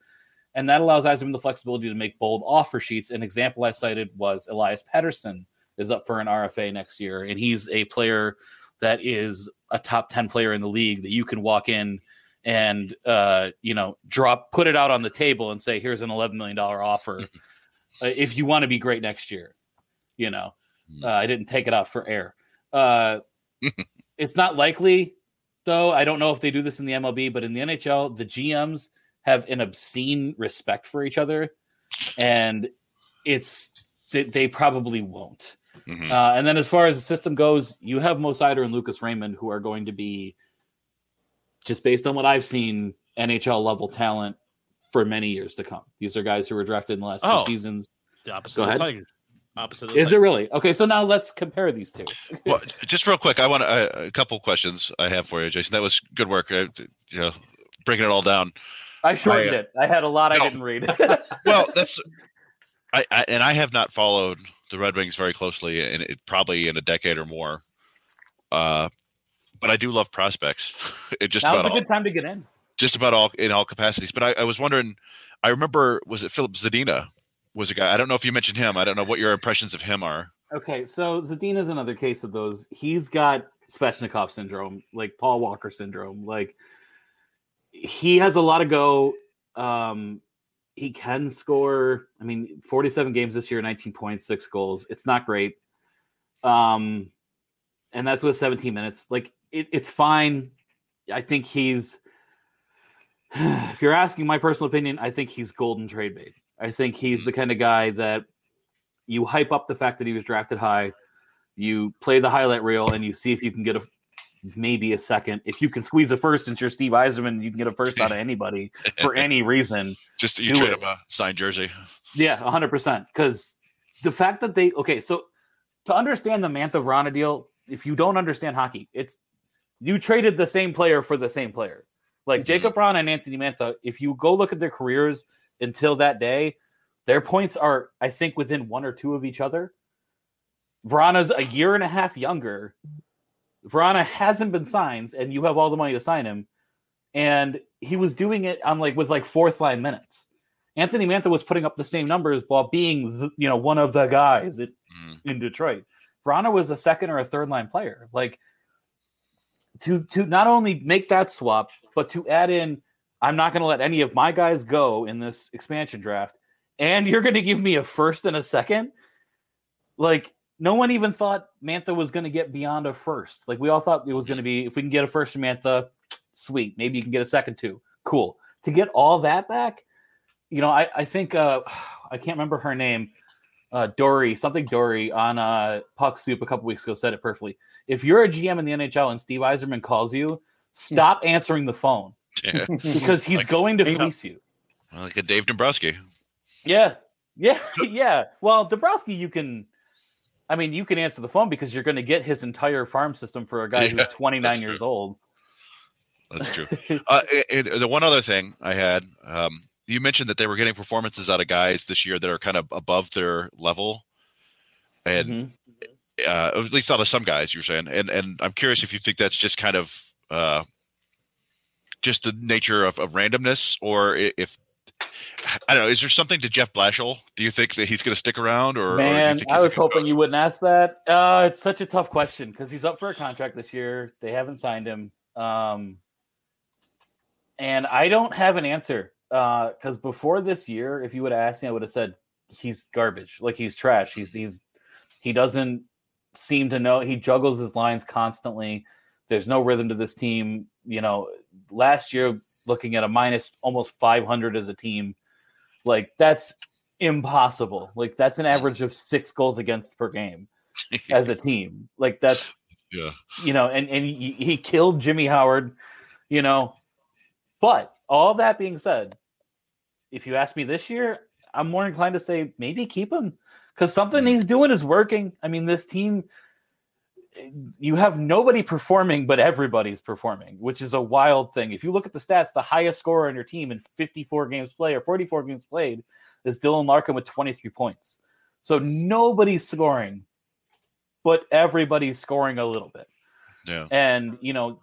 And that allows Yzerman the flexibility to make bold offer sheets. An example I cited was Elias Pettersson is up for an RFA next year, and he's a player that is a top 10 player in the league that you can walk in and uh, you know drop put it out on the table and say here's an 11 million dollar offer. Uh, if you want to be great next year you know? Uh, i didn't take it out for air. Uh, it's not likely though. I don't know if they do this in the mlb but in the nhl the gms have an obscene respect for each other and it's they, they probably won't Mhm. uh, and then as far as the system goes, you have Mo Seider and Lucas Raymond who are going to be just based on what I've seen NHL level talent for many years to come. These are guys who were drafted in the last Oh. two seasons. The opposite Go ahead. Tigers. Opposite Is it really? Okay, so now let's compare these two. Well, just real quick, I want to, a couple questions I have for you, Jason. That was good work. uh, you know, breaking it all down. I shortened I, uh, it. I had a lot I didn't read. Well, that's, I, I and I have not followed the Red Wings very closely and it, probably in a decade or more. Uh, but I do love prospects. it just Now's about a all, good time to get in. just about all in all capacities. But I, I was wondering, I remember was it Filip Zadina was a guy. I don't know if you mentioned him. I don't know what your impressions of him are. Okay, so Zadina's another case of those. He's got Svechnikov syndrome, like Paul Walker syndrome. Like he has a lot of go. Um, he can score. I mean, 47 games this year, 19 points, six goals. It's not great. Um, and that's with 17 minutes. Like it, it's fine. I think he's. If you're asking my personal opinion, I think he's golden trade bait. I think he's the kind of guy that you hype up the fact that he was drafted high. You play the highlight reel and you see if you can get a maybe a second. If you can squeeze a first, since you're Steve Yzerman, you can get a first out of anybody for any reason. Just you trade it. him a signed jersey. Yeah, hundred percent. Because the fact that they okay, so to understand the Mantha Vrana deal, if you don't understand hockey, it's you traded the same player for the same player. Like Mhm. Jacob Vrana and Anthony Mantha, if you go look at their careers until that day, their points are, I think, within one or two of each other. Vrana's a year and a half younger. Vrana hasn't been signed, and you have all the money to sign him. And he was doing it on like with like fourth line minutes. Anthony Mantha was putting up the same numbers while being, the, you know, one of the guys at, Mm. in Detroit. Vrana was a second or a third line player. Like to to not only make that swap, but to add in, I'm not going to let any of my guys go in this expansion draft, and you're going to give me a first and a second. Like no one even thought Mantha was going to get beyond a first. Like we all thought it was going to be if we can get a first from Mantha, sweet. Maybe you can get a second too. Cool. To get all that back, you know, I I think uh I can't remember her name, uh, Dory, something Dory on uh, Puck Soup a couple weeks ago said it perfectly. If you're a GM in the NHL and Steve Yzerman calls you, stop answering the phone Yeah. because he's Like- going to Yeah. fleece you. like a Dave Dombrowski. Yeah, yeah, yeah. Well, Dombrowski, you can. I mean, you can answer the phone because you're going to get his entire farm system for a guy Yeah, who's 29 years true. old. That's true. uh, the one other thing I had, um, you mentioned that they were getting performances out of guys this year that are kind of above their level, and Mhm. uh, at least out of some guys you're saying. And and I'm curious if you think that's just kind of uh, just the nature of, of randomness, or if I don't know. Is there something to Jeff Blashill? Do you think that he's going to stick around, or, or Man, think I was hoping coach? you wouldn't ask that. Uh, it's such a tough question because he's up for a contract this year. They haven't signed him. Um, and I don't have an answer. Because before this year, if you would have asked me, I would have said he's garbage. Like he's trash. He's he's he doesn't seem to know. He juggles his lines constantly. There's no rhythm to this team. You know, last year looking at a minus almost 500 as a team, like that's impossible. Like that's an average of six goals against per game as a team. Like that's Yeah. you know, and and he, he killed Jimmy Howard, you know. But all that being said, if you ask me this year, I'm more inclined to say maybe keep him because something Mm. he's doing is working. I mean, this team, you have nobody performing, but everybody's performing, which is a wild thing. If you look at the stats, the highest scorer on your team in 54 games played or 44 games played is Dylan Larkin with 23 points. So nobody's scoring, but everybody's scoring a little bit. Yeah. And, you know,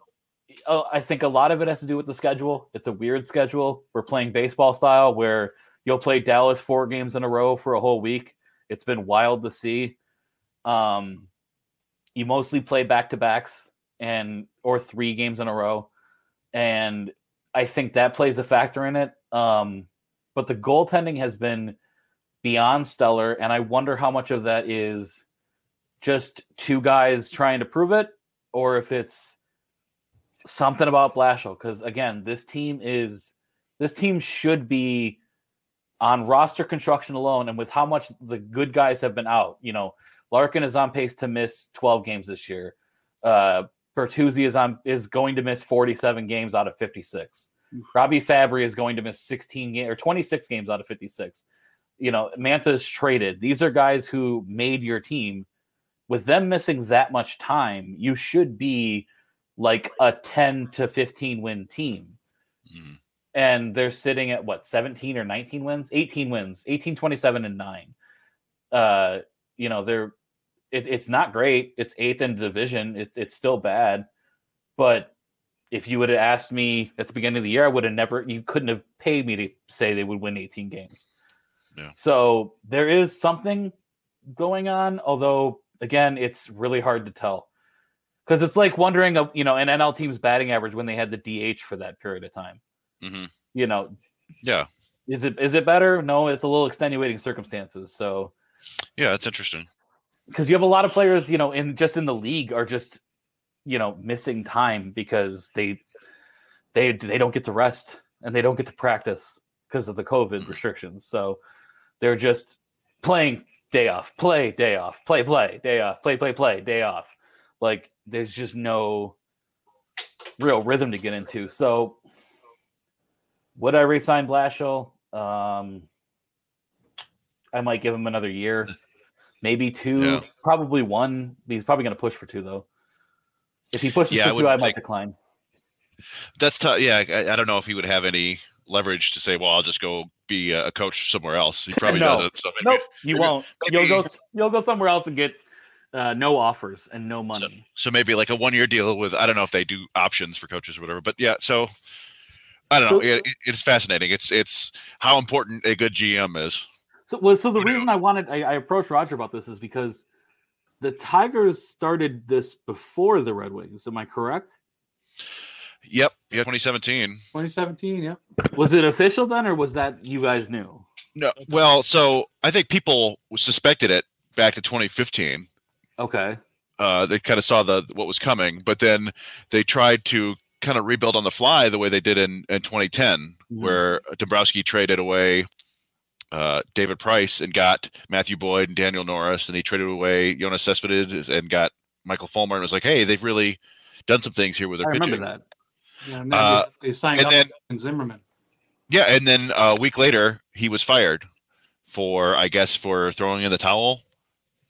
uh, I think a lot of it has to do with the schedule. It's a weird schedule. We're playing baseball style where you'll play Dallas four games in a row for a whole week. It's been wild to see. Um, you mostly play back to backs and or three games in a row, and I think that plays a factor in it. Um, but the goaltending has been beyond stellar, and I wonder how much of that is just two guys trying to prove it, or if it's something about Blashill. Because again, this team is this team should be on roster construction alone, and with how much the good guys have been out, you know, Larkin is on pace to miss 12 games this year. Uh, Bertuzzi is on is going to miss 47 games out of 56. Robby Fabbri is going to miss 16 games or 26 games out of 56. You know, Mantha is traded. These are guys who made your team. With them missing that much time, you should be like a 10 to 15 win team Mhm. and they're sitting at what 17 or 19 wins 18 wins 18 27 and 9 uh you know they're it, it's not great it's eighth in the division it, it's still bad but if you would have asked me at the beginning of the year i would have never you couldn't have paid me to say they would win 18 games Yeah. so there is something going on although again it's really hard to tell because it's like wondering you know an nl team's batting average when they had the dh for that period of time Mhm. you know Yeah. is it is it better no it's a little extenuating circumstances so Yeah. That's interesting. Because you have a lot of players you know in just in the league are just you know missing time because they they they don't get to rest and they don't get to practice because of the covid restrictions. So they're just playing day off play day off play play day off play play play day off. Like there's just no real rhythm to get into. So would I resign Blashill? Um, I might give him another year, maybe two, Yeah. probably one. He's probably going to push for two though. If he pushes Yeah, I for would two, I might decline. That's tough. Yeah, I, I don't know if he would have any leverage to say, "Well, I'll just go be a coach somewhere else." He probably No. doesn't. So maybe, Nope, you maybe- won't. maybe- You'll go. You'll go somewhere else and get uh, no offers and no money. so maybe like a one-year deal with I don't know if they do options for coaches or whatever. But yeah, so I don't know. So- It, it's fascinating. It's it's how important a good GM is. So, well, so the Who knew? reason I wanted I, I approached Roger about this is because the Tigers started this before the Red Wings. Am I correct? Yep. Yeah. 2017. 2017, Yep. Was it official then, or was that you guys knew? No. Well, so I think people suspected it back to 2015. Okay. uh, they kind of saw the what was coming, but then they tried to kind of rebuild on the fly the way they did in, in 2010, Mhm. where Dombrowski traded away uh, David Price and got Matthew Boyd and Daniel Norris, and he traded away Yoenis Cespedes and got Michael Fulmer, and was like, hey, they've really done some things here with their I pitching. remember that. Yeah, and then Uh, they, signed and up then- and Zimmermann. Yeah, and then a week later, he was fired for, I guess, for throwing in the towel.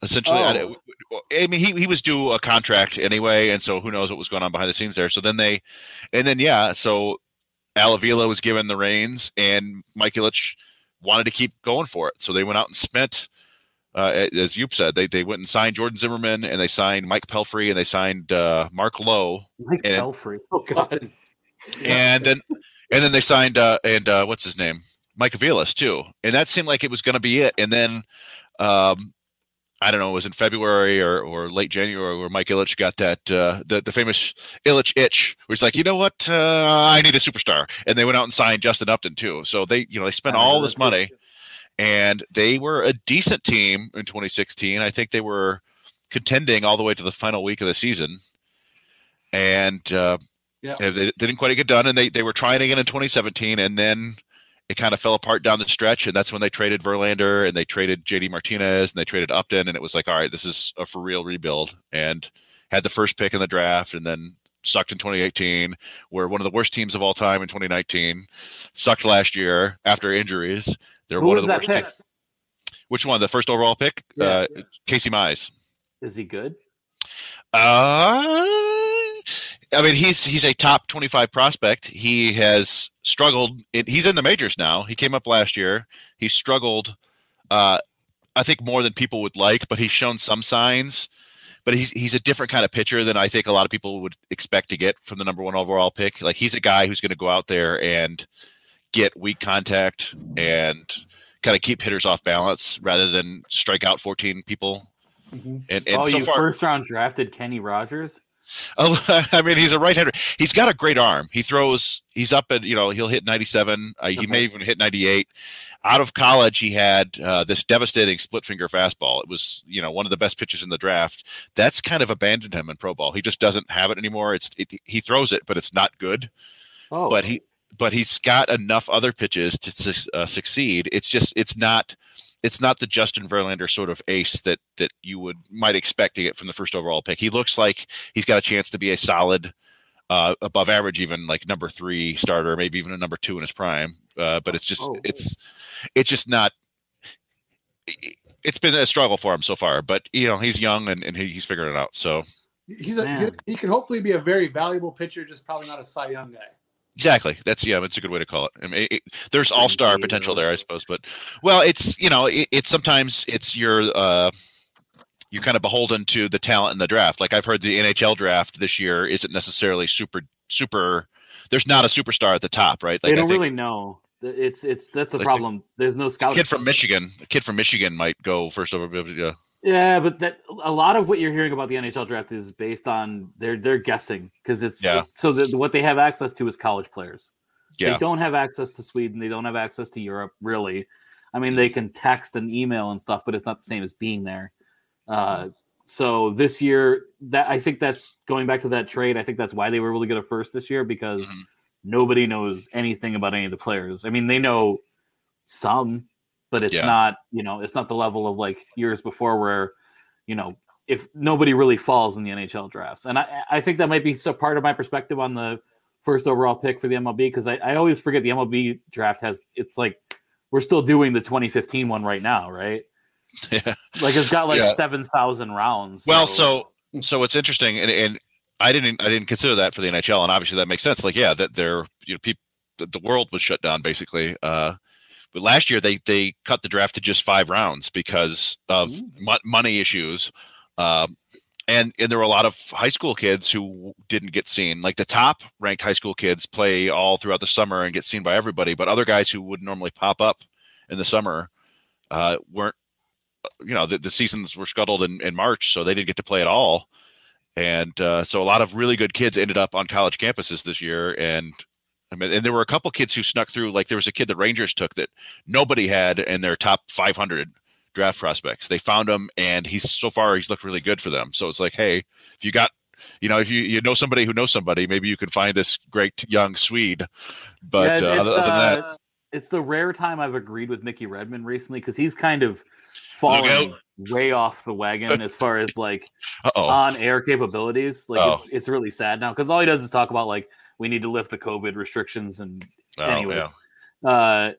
Essentially, I, Oh. I mean, he he was due a contract anyway, and so who knows what was going on behind the scenes there. So then they, and then yeah, so Al Avila was given the reins, and Mike Ilitch wanted to keep going for it. So they went out and spent, uh, as you said, they they went and signed Jordan Zimmermann, and they signed Mike Pelfrey, and they signed uh, Mark Lowe, Mike And- Pelfrey. Oh god. and then and then they signed uh and uh what's his name mike Aviles too and that seemed like it was going to be it and then um i don't know it was in february or or late january where mike Ilitch got that uh the, the famous Ilitch itch where he's like you know what? Uh i need a superstar. And they went out and signed justin upton too. So they you know they spent all this money and they were a decent team in 2016 i think they were contending all the way to the final week of the season. And uh Yeah. they, they didn't quite get done, and they, they were trying again in 2017, and then it kind of fell apart down the stretch, and that's when they traded Verlander and they traded JD Martinez and they traded Upton, and it was like, all right, this is a for real rebuild, and had the first pick in the draft, and then sucked in 2018. Were one of the worst teams of all time in 2019. Sucked last year after injuries. They're Who one of the worst. pick? teams. Which one? The first overall pick? Yeah. uh, Casey Mize. Is he good? Uh, I mean, he's he's a top twenty-five prospect. He has struggled. It, he's in the majors now. He came up last year. He struggled, uh, I think, more than people would like, but he's shown some signs. But he's he's a different kind of pitcher than I think a lot of people would expect to get from the number one overall pick. Like he's a guy who's going to go out there and get weak contact and kind of keep hitters off balance rather than strike out 14 people. Mhm. And, and oh, so you far, first round drafted Kenny Rogers. Oh, I mean, he's a right-hander. He's got a great arm. He throws. He's up at you know he'll hit 97. Uh, he may even hit 98. Out of college, he had uh, this devastating split finger fastball. It was you know one of the best pitches in the draft. That's kind of abandoned him in pro ball. He just doesn't have it anymore. It's it, he throws it, but it's not good. Oh, But he but he's got enough other pitches to uh, succeed. It's just it's not it's not the Justin Verlander sort of ace that that you would might expect to get from the first overall pick. He looks like he's got a chance to be a solid, uh, above average, even like number three starter, maybe even a number two in his prime. Uh, but it's just Oh. it's it's just not. It's been a struggle for him so far, but you know he's young and, and he, he's figuring it out. So He's a, he, Man. he could hopefully be a very valuable pitcher, just probably not a Cy Young guy. Exactly. That's yeah. That's a good way to call it. I mean, it, there's all star potential there, I suppose. But well, it's you know, it, it's sometimes it's your uh, you're kind of beholden to the talent in the draft. Like I've heard the NHL draft this year isn't necessarily super super. There's not a superstar at the top, right? Like they don't think really know. It's it's that's the Like the- problem. There's no scout. kid from Michigan, a kid from Michigan might go first over. Yeah, Yeah, but that a lot of what you're hearing about the NHL draft is based on they're they're guessing because it's Yeah. so the, what they have access to is college players. yeah, They don't have access to Sweden. They don't have access to Europe, really. I mean, they can text and email and stuff, but it's not the same as being there. Uh, so this year, that I think that's going back to that trade. I think that's why they were really good at first this year because Mhm. nobody knows anything about any of the players. I mean, they know some, but it's Yeah. not you know it's not the level of like years before where you know if nobody really falls in the NHL drafts. And I I think that might be so part of my perspective on the first overall pick for the MLB because I, I always forget the MLB draft has it's like we're still doing the 2015 one right now, right? yeah. Like it's got like Yeah. seven thousand rounds. Well, so so it's interesting, and, and I didn't I didn't consider that for the NHL, and obviously that makes sense. Like, yeah, that they're you know people the, the world was shut down basically. Uh, but last year they they cut the draft to just five rounds because of mo- money issues. Um, and and there were a lot of high school kids who didn't get seen. Like the top ranked high school kids play all throughout the summer and get seen by everybody, but other guys who would normally pop up in the summer uh, weren't. You know, the, the seasons were scuttled in, in March, so they didn't get to play at all. And uh, so a lot of really good kids ended up on college campuses this year. And I mean, and there were a couple kids who snuck through. Like there was a kid the Rangers took that nobody had in their top 500 draft prospects. They found him, and he's so far he's looked really good for them. So it's like, hey, if you got, you know, if you you know somebody who knows somebody, maybe you can find this great young Swede. But Yeah, uh, it's, other, other than that, uh, it's the rare time I've agreed with Mickey Redmond recently because he's kind of fallen way off the wagon as far as like on air capabilities. Like it's, it's really sad now because all he does is talk about like we need to lift the COVID restrictions and Oh, anyways. yeah. Uh,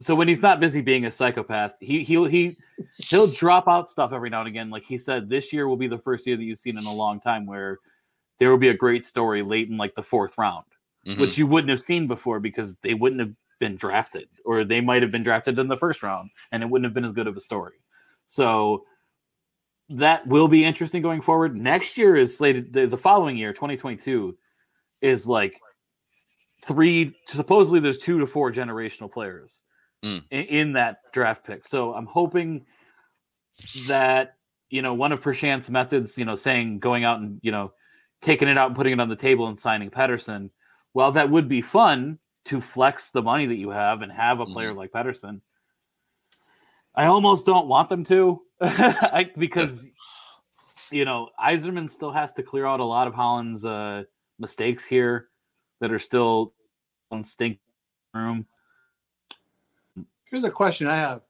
so when he's not busy being a psychopath, he he'll he he'll drop out stuff every now and again. Like he said, this year will be the first year that you've seen in a long time where there will be a great story late in like the fourth round, Mhm. which you wouldn't have seen before because they wouldn't have been drafted, or they might have been drafted in the first round, and it wouldn't have been as good of a story. So that will be interesting going forward. Next year is slated the, the following year, 2022, is like three supposedly there's two to four generational players Mm. in, in that draft pick. So I'm hoping that you know one of Prashant's methods, you know, saying going out and you know taking it out and putting it on the table and signing Pettersson. Well, that would be fun to flex the money that you have and have a player like Pettersson. I almost don't want them to, I, because you know Yzerman still has to clear out a lot of Holland's uh, mistakes here that are still on stink room. Here's a question I have,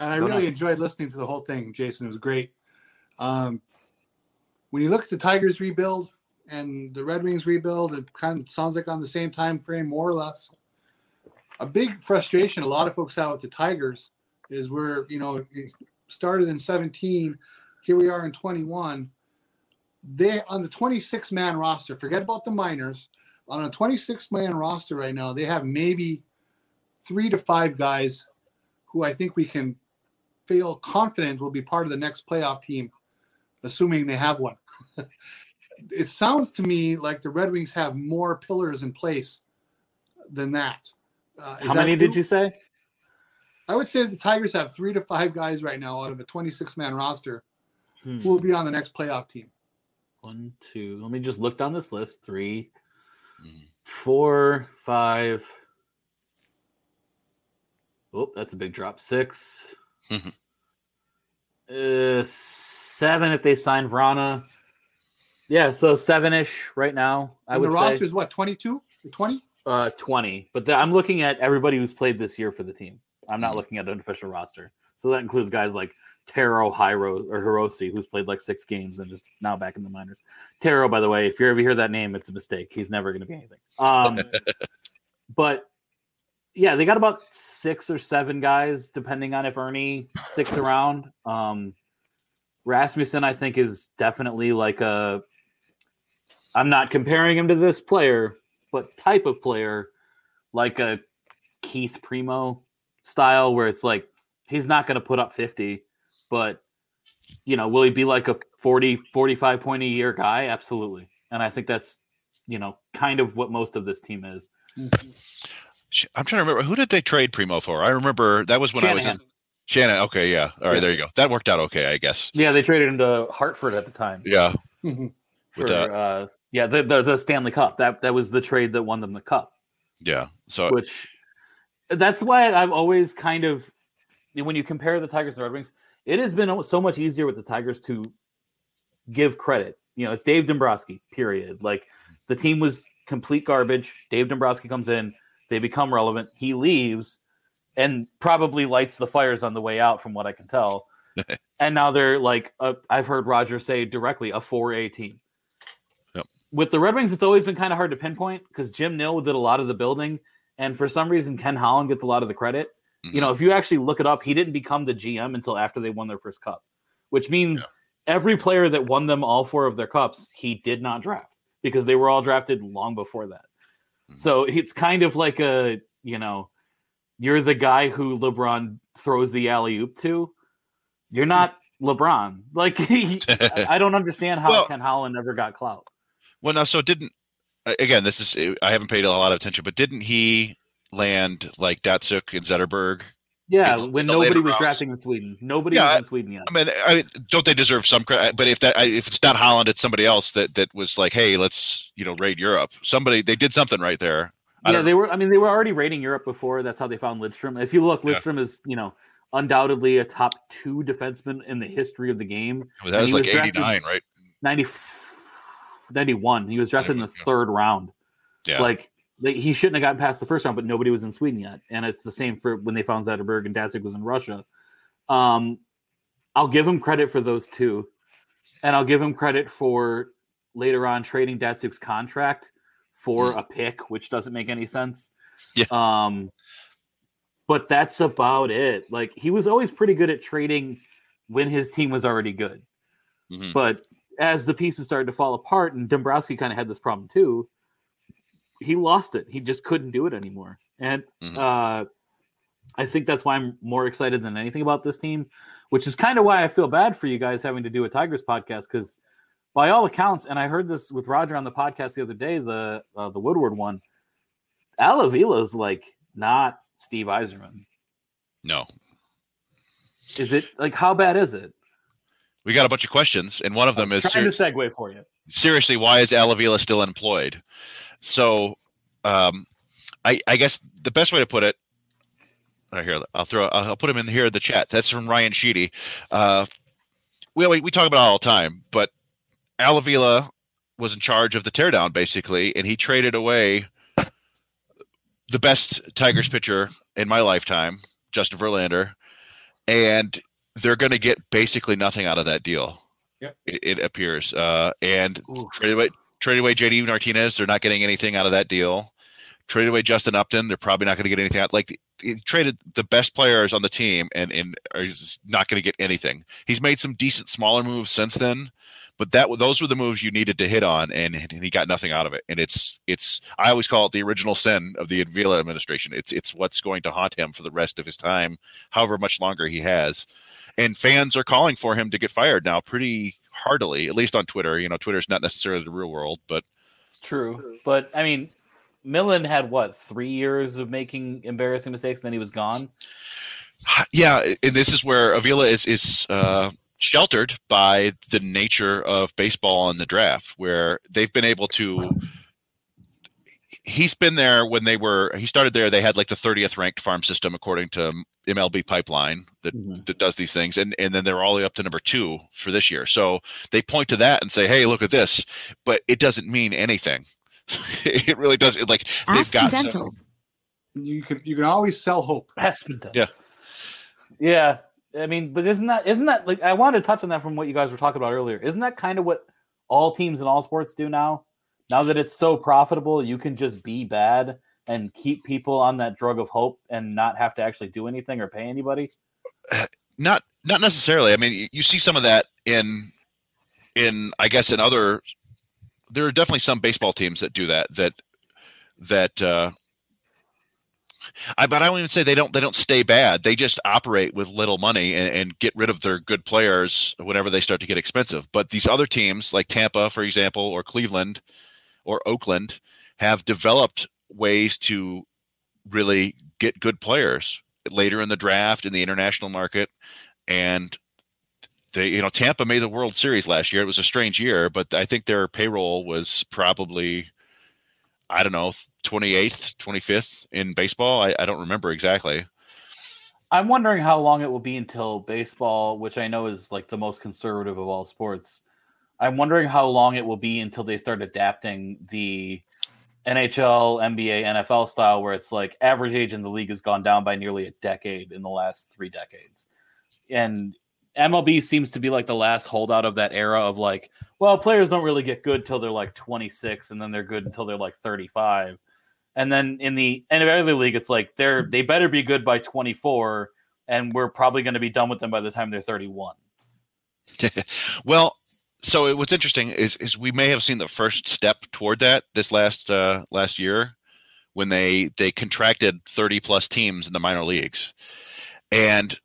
and I Go really nuts. enjoyed listening to the whole thing, Jason. It was great. Um, when you look at the Tigers rebuild and the Red Wings rebuild, it kind of sounds like on the same time frame, more or less. A big frustration a lot of folks have with the Tigers is we're, you know, started in 17, here we are in 21. They on the 26 man roster, forget about the minors. On a 26 man roster right now, they have maybe three to five guys who I think we can feel confident will be part of the next playoff team, assuming they have one. it sounds to me like the Red Wings have more pillars in place than that. Uh, How that many true? did you say? I would say the Tigers have three to five guys right now out of a 26 man roster Hmm. who will be on the next playoff team. One, two. Let me just look down this list. Three, Mhm. four, five. Oh, that's a big drop. Six. Uh, seven if they sign Vrana. Yeah, so seven ish right now. I And would the say roster is what, 22? 20? uh, twenty. But the, I'm looking at everybody who's played this year for the team. I'm not Mhm. looking at an official roster. So that includes guys like Taro Hiro or Hiroshi, who's played like six games and is now back in the minors. Taro, by the way, if you ever hear that name, it's a mistake. He's never going to be anything. Um, but yeah, they got about six or seven guys, depending on if Erne sticks around. Um, Rasmussen, I think, is definitely like a. I'm not comparing him to this player, but type of player, like a Keith Primeau style, where it's like he's not going to put up 50, but you know, will he be like a 40, 45 point a year guy? Absolutely. And I think that's, you know, kind of what most of this team is. I'm trying to remember who did they trade Primeau for? I remember that was when I was in Shannon. Okay, yeah. All right, Yeah. there you go. That worked out okay, I guess. Yeah, they traded him to Hartford at the time. Yeah. For, With that. uh, yeah, the, the the Stanley Cup. That that was the trade that won them the cup. Yeah. So which that's why I've always kind of when you compare the Tigers and Red Wings, it has been so much easier with the Tigers to give credit. You know, it's Dave Dombrowski, period. Like the team was complete garbage. Dave Dombrowski comes in, they become relevant. He leaves and probably lights the fires on the way out, from what I can tell. and now they're like, i I've heard Roger say directly, a 4A team. Yep. With the Red Wings, it's always been kind of hard to pinpoint because Jim Nill did a lot of the building. And for some reason, Ken Holland gets a lot of the credit. Mm-hmm. You know, if you actually look it up, he didn't become the GM until after they won their first cup, which means every player that won them all four of their cups, he did not draft because they were all drafted long before that. Mhm. So it's kind of like a, you know, you're the guy who LeBron throws the alley oop to. You're not LeBron. Like, he, I I don't understand how Well- Ken Holland never got clout. well, now so didn't again? This is I haven't paid a lot of attention, but didn't he land like Datsyuk and Zetterberg? Yeah, in when in nobody was rounds. drafting in Sweden. Nobody Yeah, was in Sweden yet. I mean, I, don't they deserve some credit? But if that I- if it's not Holland, it's somebody else that that was like, hey, let's you know raid Europe. Somebody they did something right there. I yeah, they were. I mean, they were already raiding Europe before. That's how they found Lidstrom. If you look, Yeah. Lidstrom is you know undoubtedly a top two defenseman in the history of the game. Oh, that was like was eighty nine, right? 90, 91. He was drafted in the yeah. third round. Yeah. Like Like, he shouldn't have gotten past the first round, but nobody was in Sweden yet, and it's the same for when they found Zetterberg and Datsyuk was in Russia. Um, I'll give him credit for those two, and I'll give him credit for later on trading Datsyuk's contract for a pick, which doesn't make any sense. Yeah. Um, but that's about it. Like he was always pretty good at trading when his team was already good. Mhm. But as the pieces started to fall apart, and Dombrowski kind of had this problem too, he lost it. He just couldn't do it anymore. And Mhm. uh, I think that's why I'm more excited than anything about this team, which is kind of why I feel bad for you guys having to do a Tigers podcast because, by all accounts, and I heard this with Roger on the podcast the other day, the uh, the Woodward one, Al Avila is like not Steve Yzerman. No, Is it like how bad is it? We got a bunch of questions, and one of them is trying ser- to segue for you. seriously, why is Al Avila still unemployed? So, um, I, I guess the best way to put it, right here, I'll throw, I'll put him in here in the chat. That's from Ryan Sheedy. Uh, we, we we talk about it all the time, but Al Avila was in charge of the teardown basically, and he traded away the best Tigers pitcher in my lifetime, Justin Verlander, and they're going to get basically nothing out of that deal. Yep. It, it appears, uh, and Ooh. traded away traded away JD Martinez. They're not getting anything out of that deal. Traded away Justin Upton. They're probably not going to get anything out. Like he traded the best players on the team, and and just not going to get anything. He's made some decent smaller moves since then, but that those were the moves you needed to hit on, and, and he got nothing out of it. And it's it's I always call it the original sin of the Avila administration. It's it's what's going to haunt him for the rest of his time, however much longer he has. And fans are calling for him to get fired now, pretty heartily, at least on Twitter. You know, Twitter's not necessarily the real world, but True, but I mean, Millen had what three years of making embarrassing mistakes, and then he was gone. yeah, and this is where Avila is is uh, sheltered by the nature of baseball and the draft, where they've been able to. He's been there when they were. He started there. They had like the 30th ranked farm system according to MLB Pipeline that, Mhm. that does these things, and and then they're all the way up to number two for this year. So they point to that and say, "Hey, look at this," but it doesn't mean anything. it really does. It, like they've Aspen got some- Dental. You can you can always sell hope. Aspen. Yeah. yeah. I mean, but isn't that isn't that like I wanted to touch on that from what you guys were talking about earlier? Isn't that kind of what all teams in all sports do now? Now that it's so profitable, you can just be bad and keep people on that drug of hope and not have to actually do anything or pay anybody. not not necessarily. I mean, you see some of that in in I guess in other. There are definitely some baseball teams that do that. That that. uh I but I don't even say they don't they don't stay bad. They just operate with little money and, and get rid of their good players whenever they start to get expensive. But these other teams like Tampa, for example, or Cleveland or Oakland have developed ways to really get good players later in the draft in the international market and they you know Tampa made the World Series last year. It was a strange year, but I think their payroll was probably I don't know 28th, 25th in baseball. I, I don't remember exactly. I'm wondering how long it will be until baseball, which I know is like the most conservative of all sports. I'm wondering how long it will be until they start adapting the NHL, NBA, NFL style, where it's like average age in the league has gone down by nearly a decade in the last three decades. And MLB seems to be like the last holdout of that era of like, well, players don't really get good till they're like 26, and then they're good until they're like 35. And then in the NBA league, it's like they're they better be good by 24, and we're probably going to be done with them by the time they're 31. well, so what's interesting is is we may have seen the first step toward that this last uh, last year when they they contracted 30 plus teams in the minor leagues. And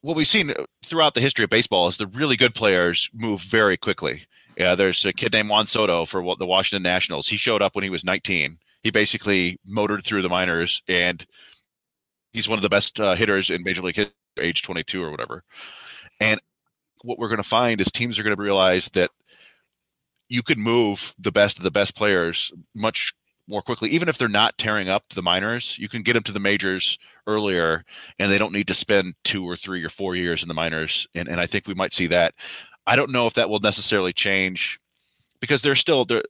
what we've seen throughout the history of baseball is the really good players move very quickly. Yeah, there's a kid named Juan Soto for the Washington Nationals. He showed up when he was 19. He basically motored through the minors, and he's one of the best uh, hitters in Major League age 22 or whatever. And what we're going to find is teams are going to realize that you could move the best of the best players much more quickly, even if they're not tearing up the minors. You can get them to the majors earlier, and they don't need to spend two or three or four years in the minors. And, and I think we might see that. I don't know if that will necessarily change because they're still there,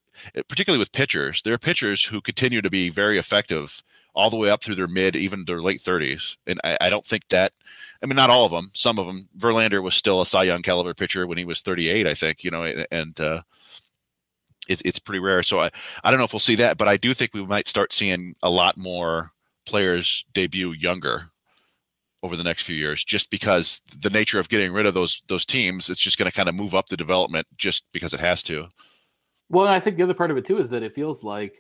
particularly with pitchers. There are pitchers who continue to be very effective all the way up through their mid, even their late 30s. And I, I, don't think that, I mean, not all of them, some of them. Verlander was still a Cy Young caliber pitcher when he was 38, I think, you know, and uh, it, it's pretty rare. So I, I don't know if we'll see that, but I do think we might start seeing a lot more players debut younger over the next few years just because the nature of getting rid of those those teams it's just going to kind of move up the development just because it has to well and i think the other part of it too is that it feels like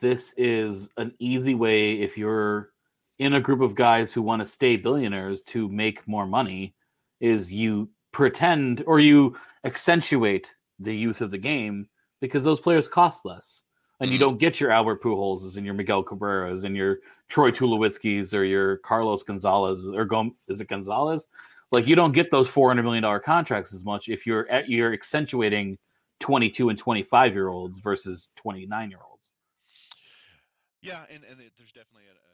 this is an easy way if you're in a group of guys who want to stay billionaires to make more money is you pretend or you accentuate the youth of the game because those players cost less and you mm-hmm. don't get your Albert Pujols and your Miguel Cabreras and your Troy Tulowitzkis or your Carlos Gonzalez or Gom- is it Gonzalez? Like you don't get those four hundred million dollar contracts as much if you're at, you're accentuating twenty two and twenty five year olds versus twenty nine year olds. Yeah, and, and there's definitely a,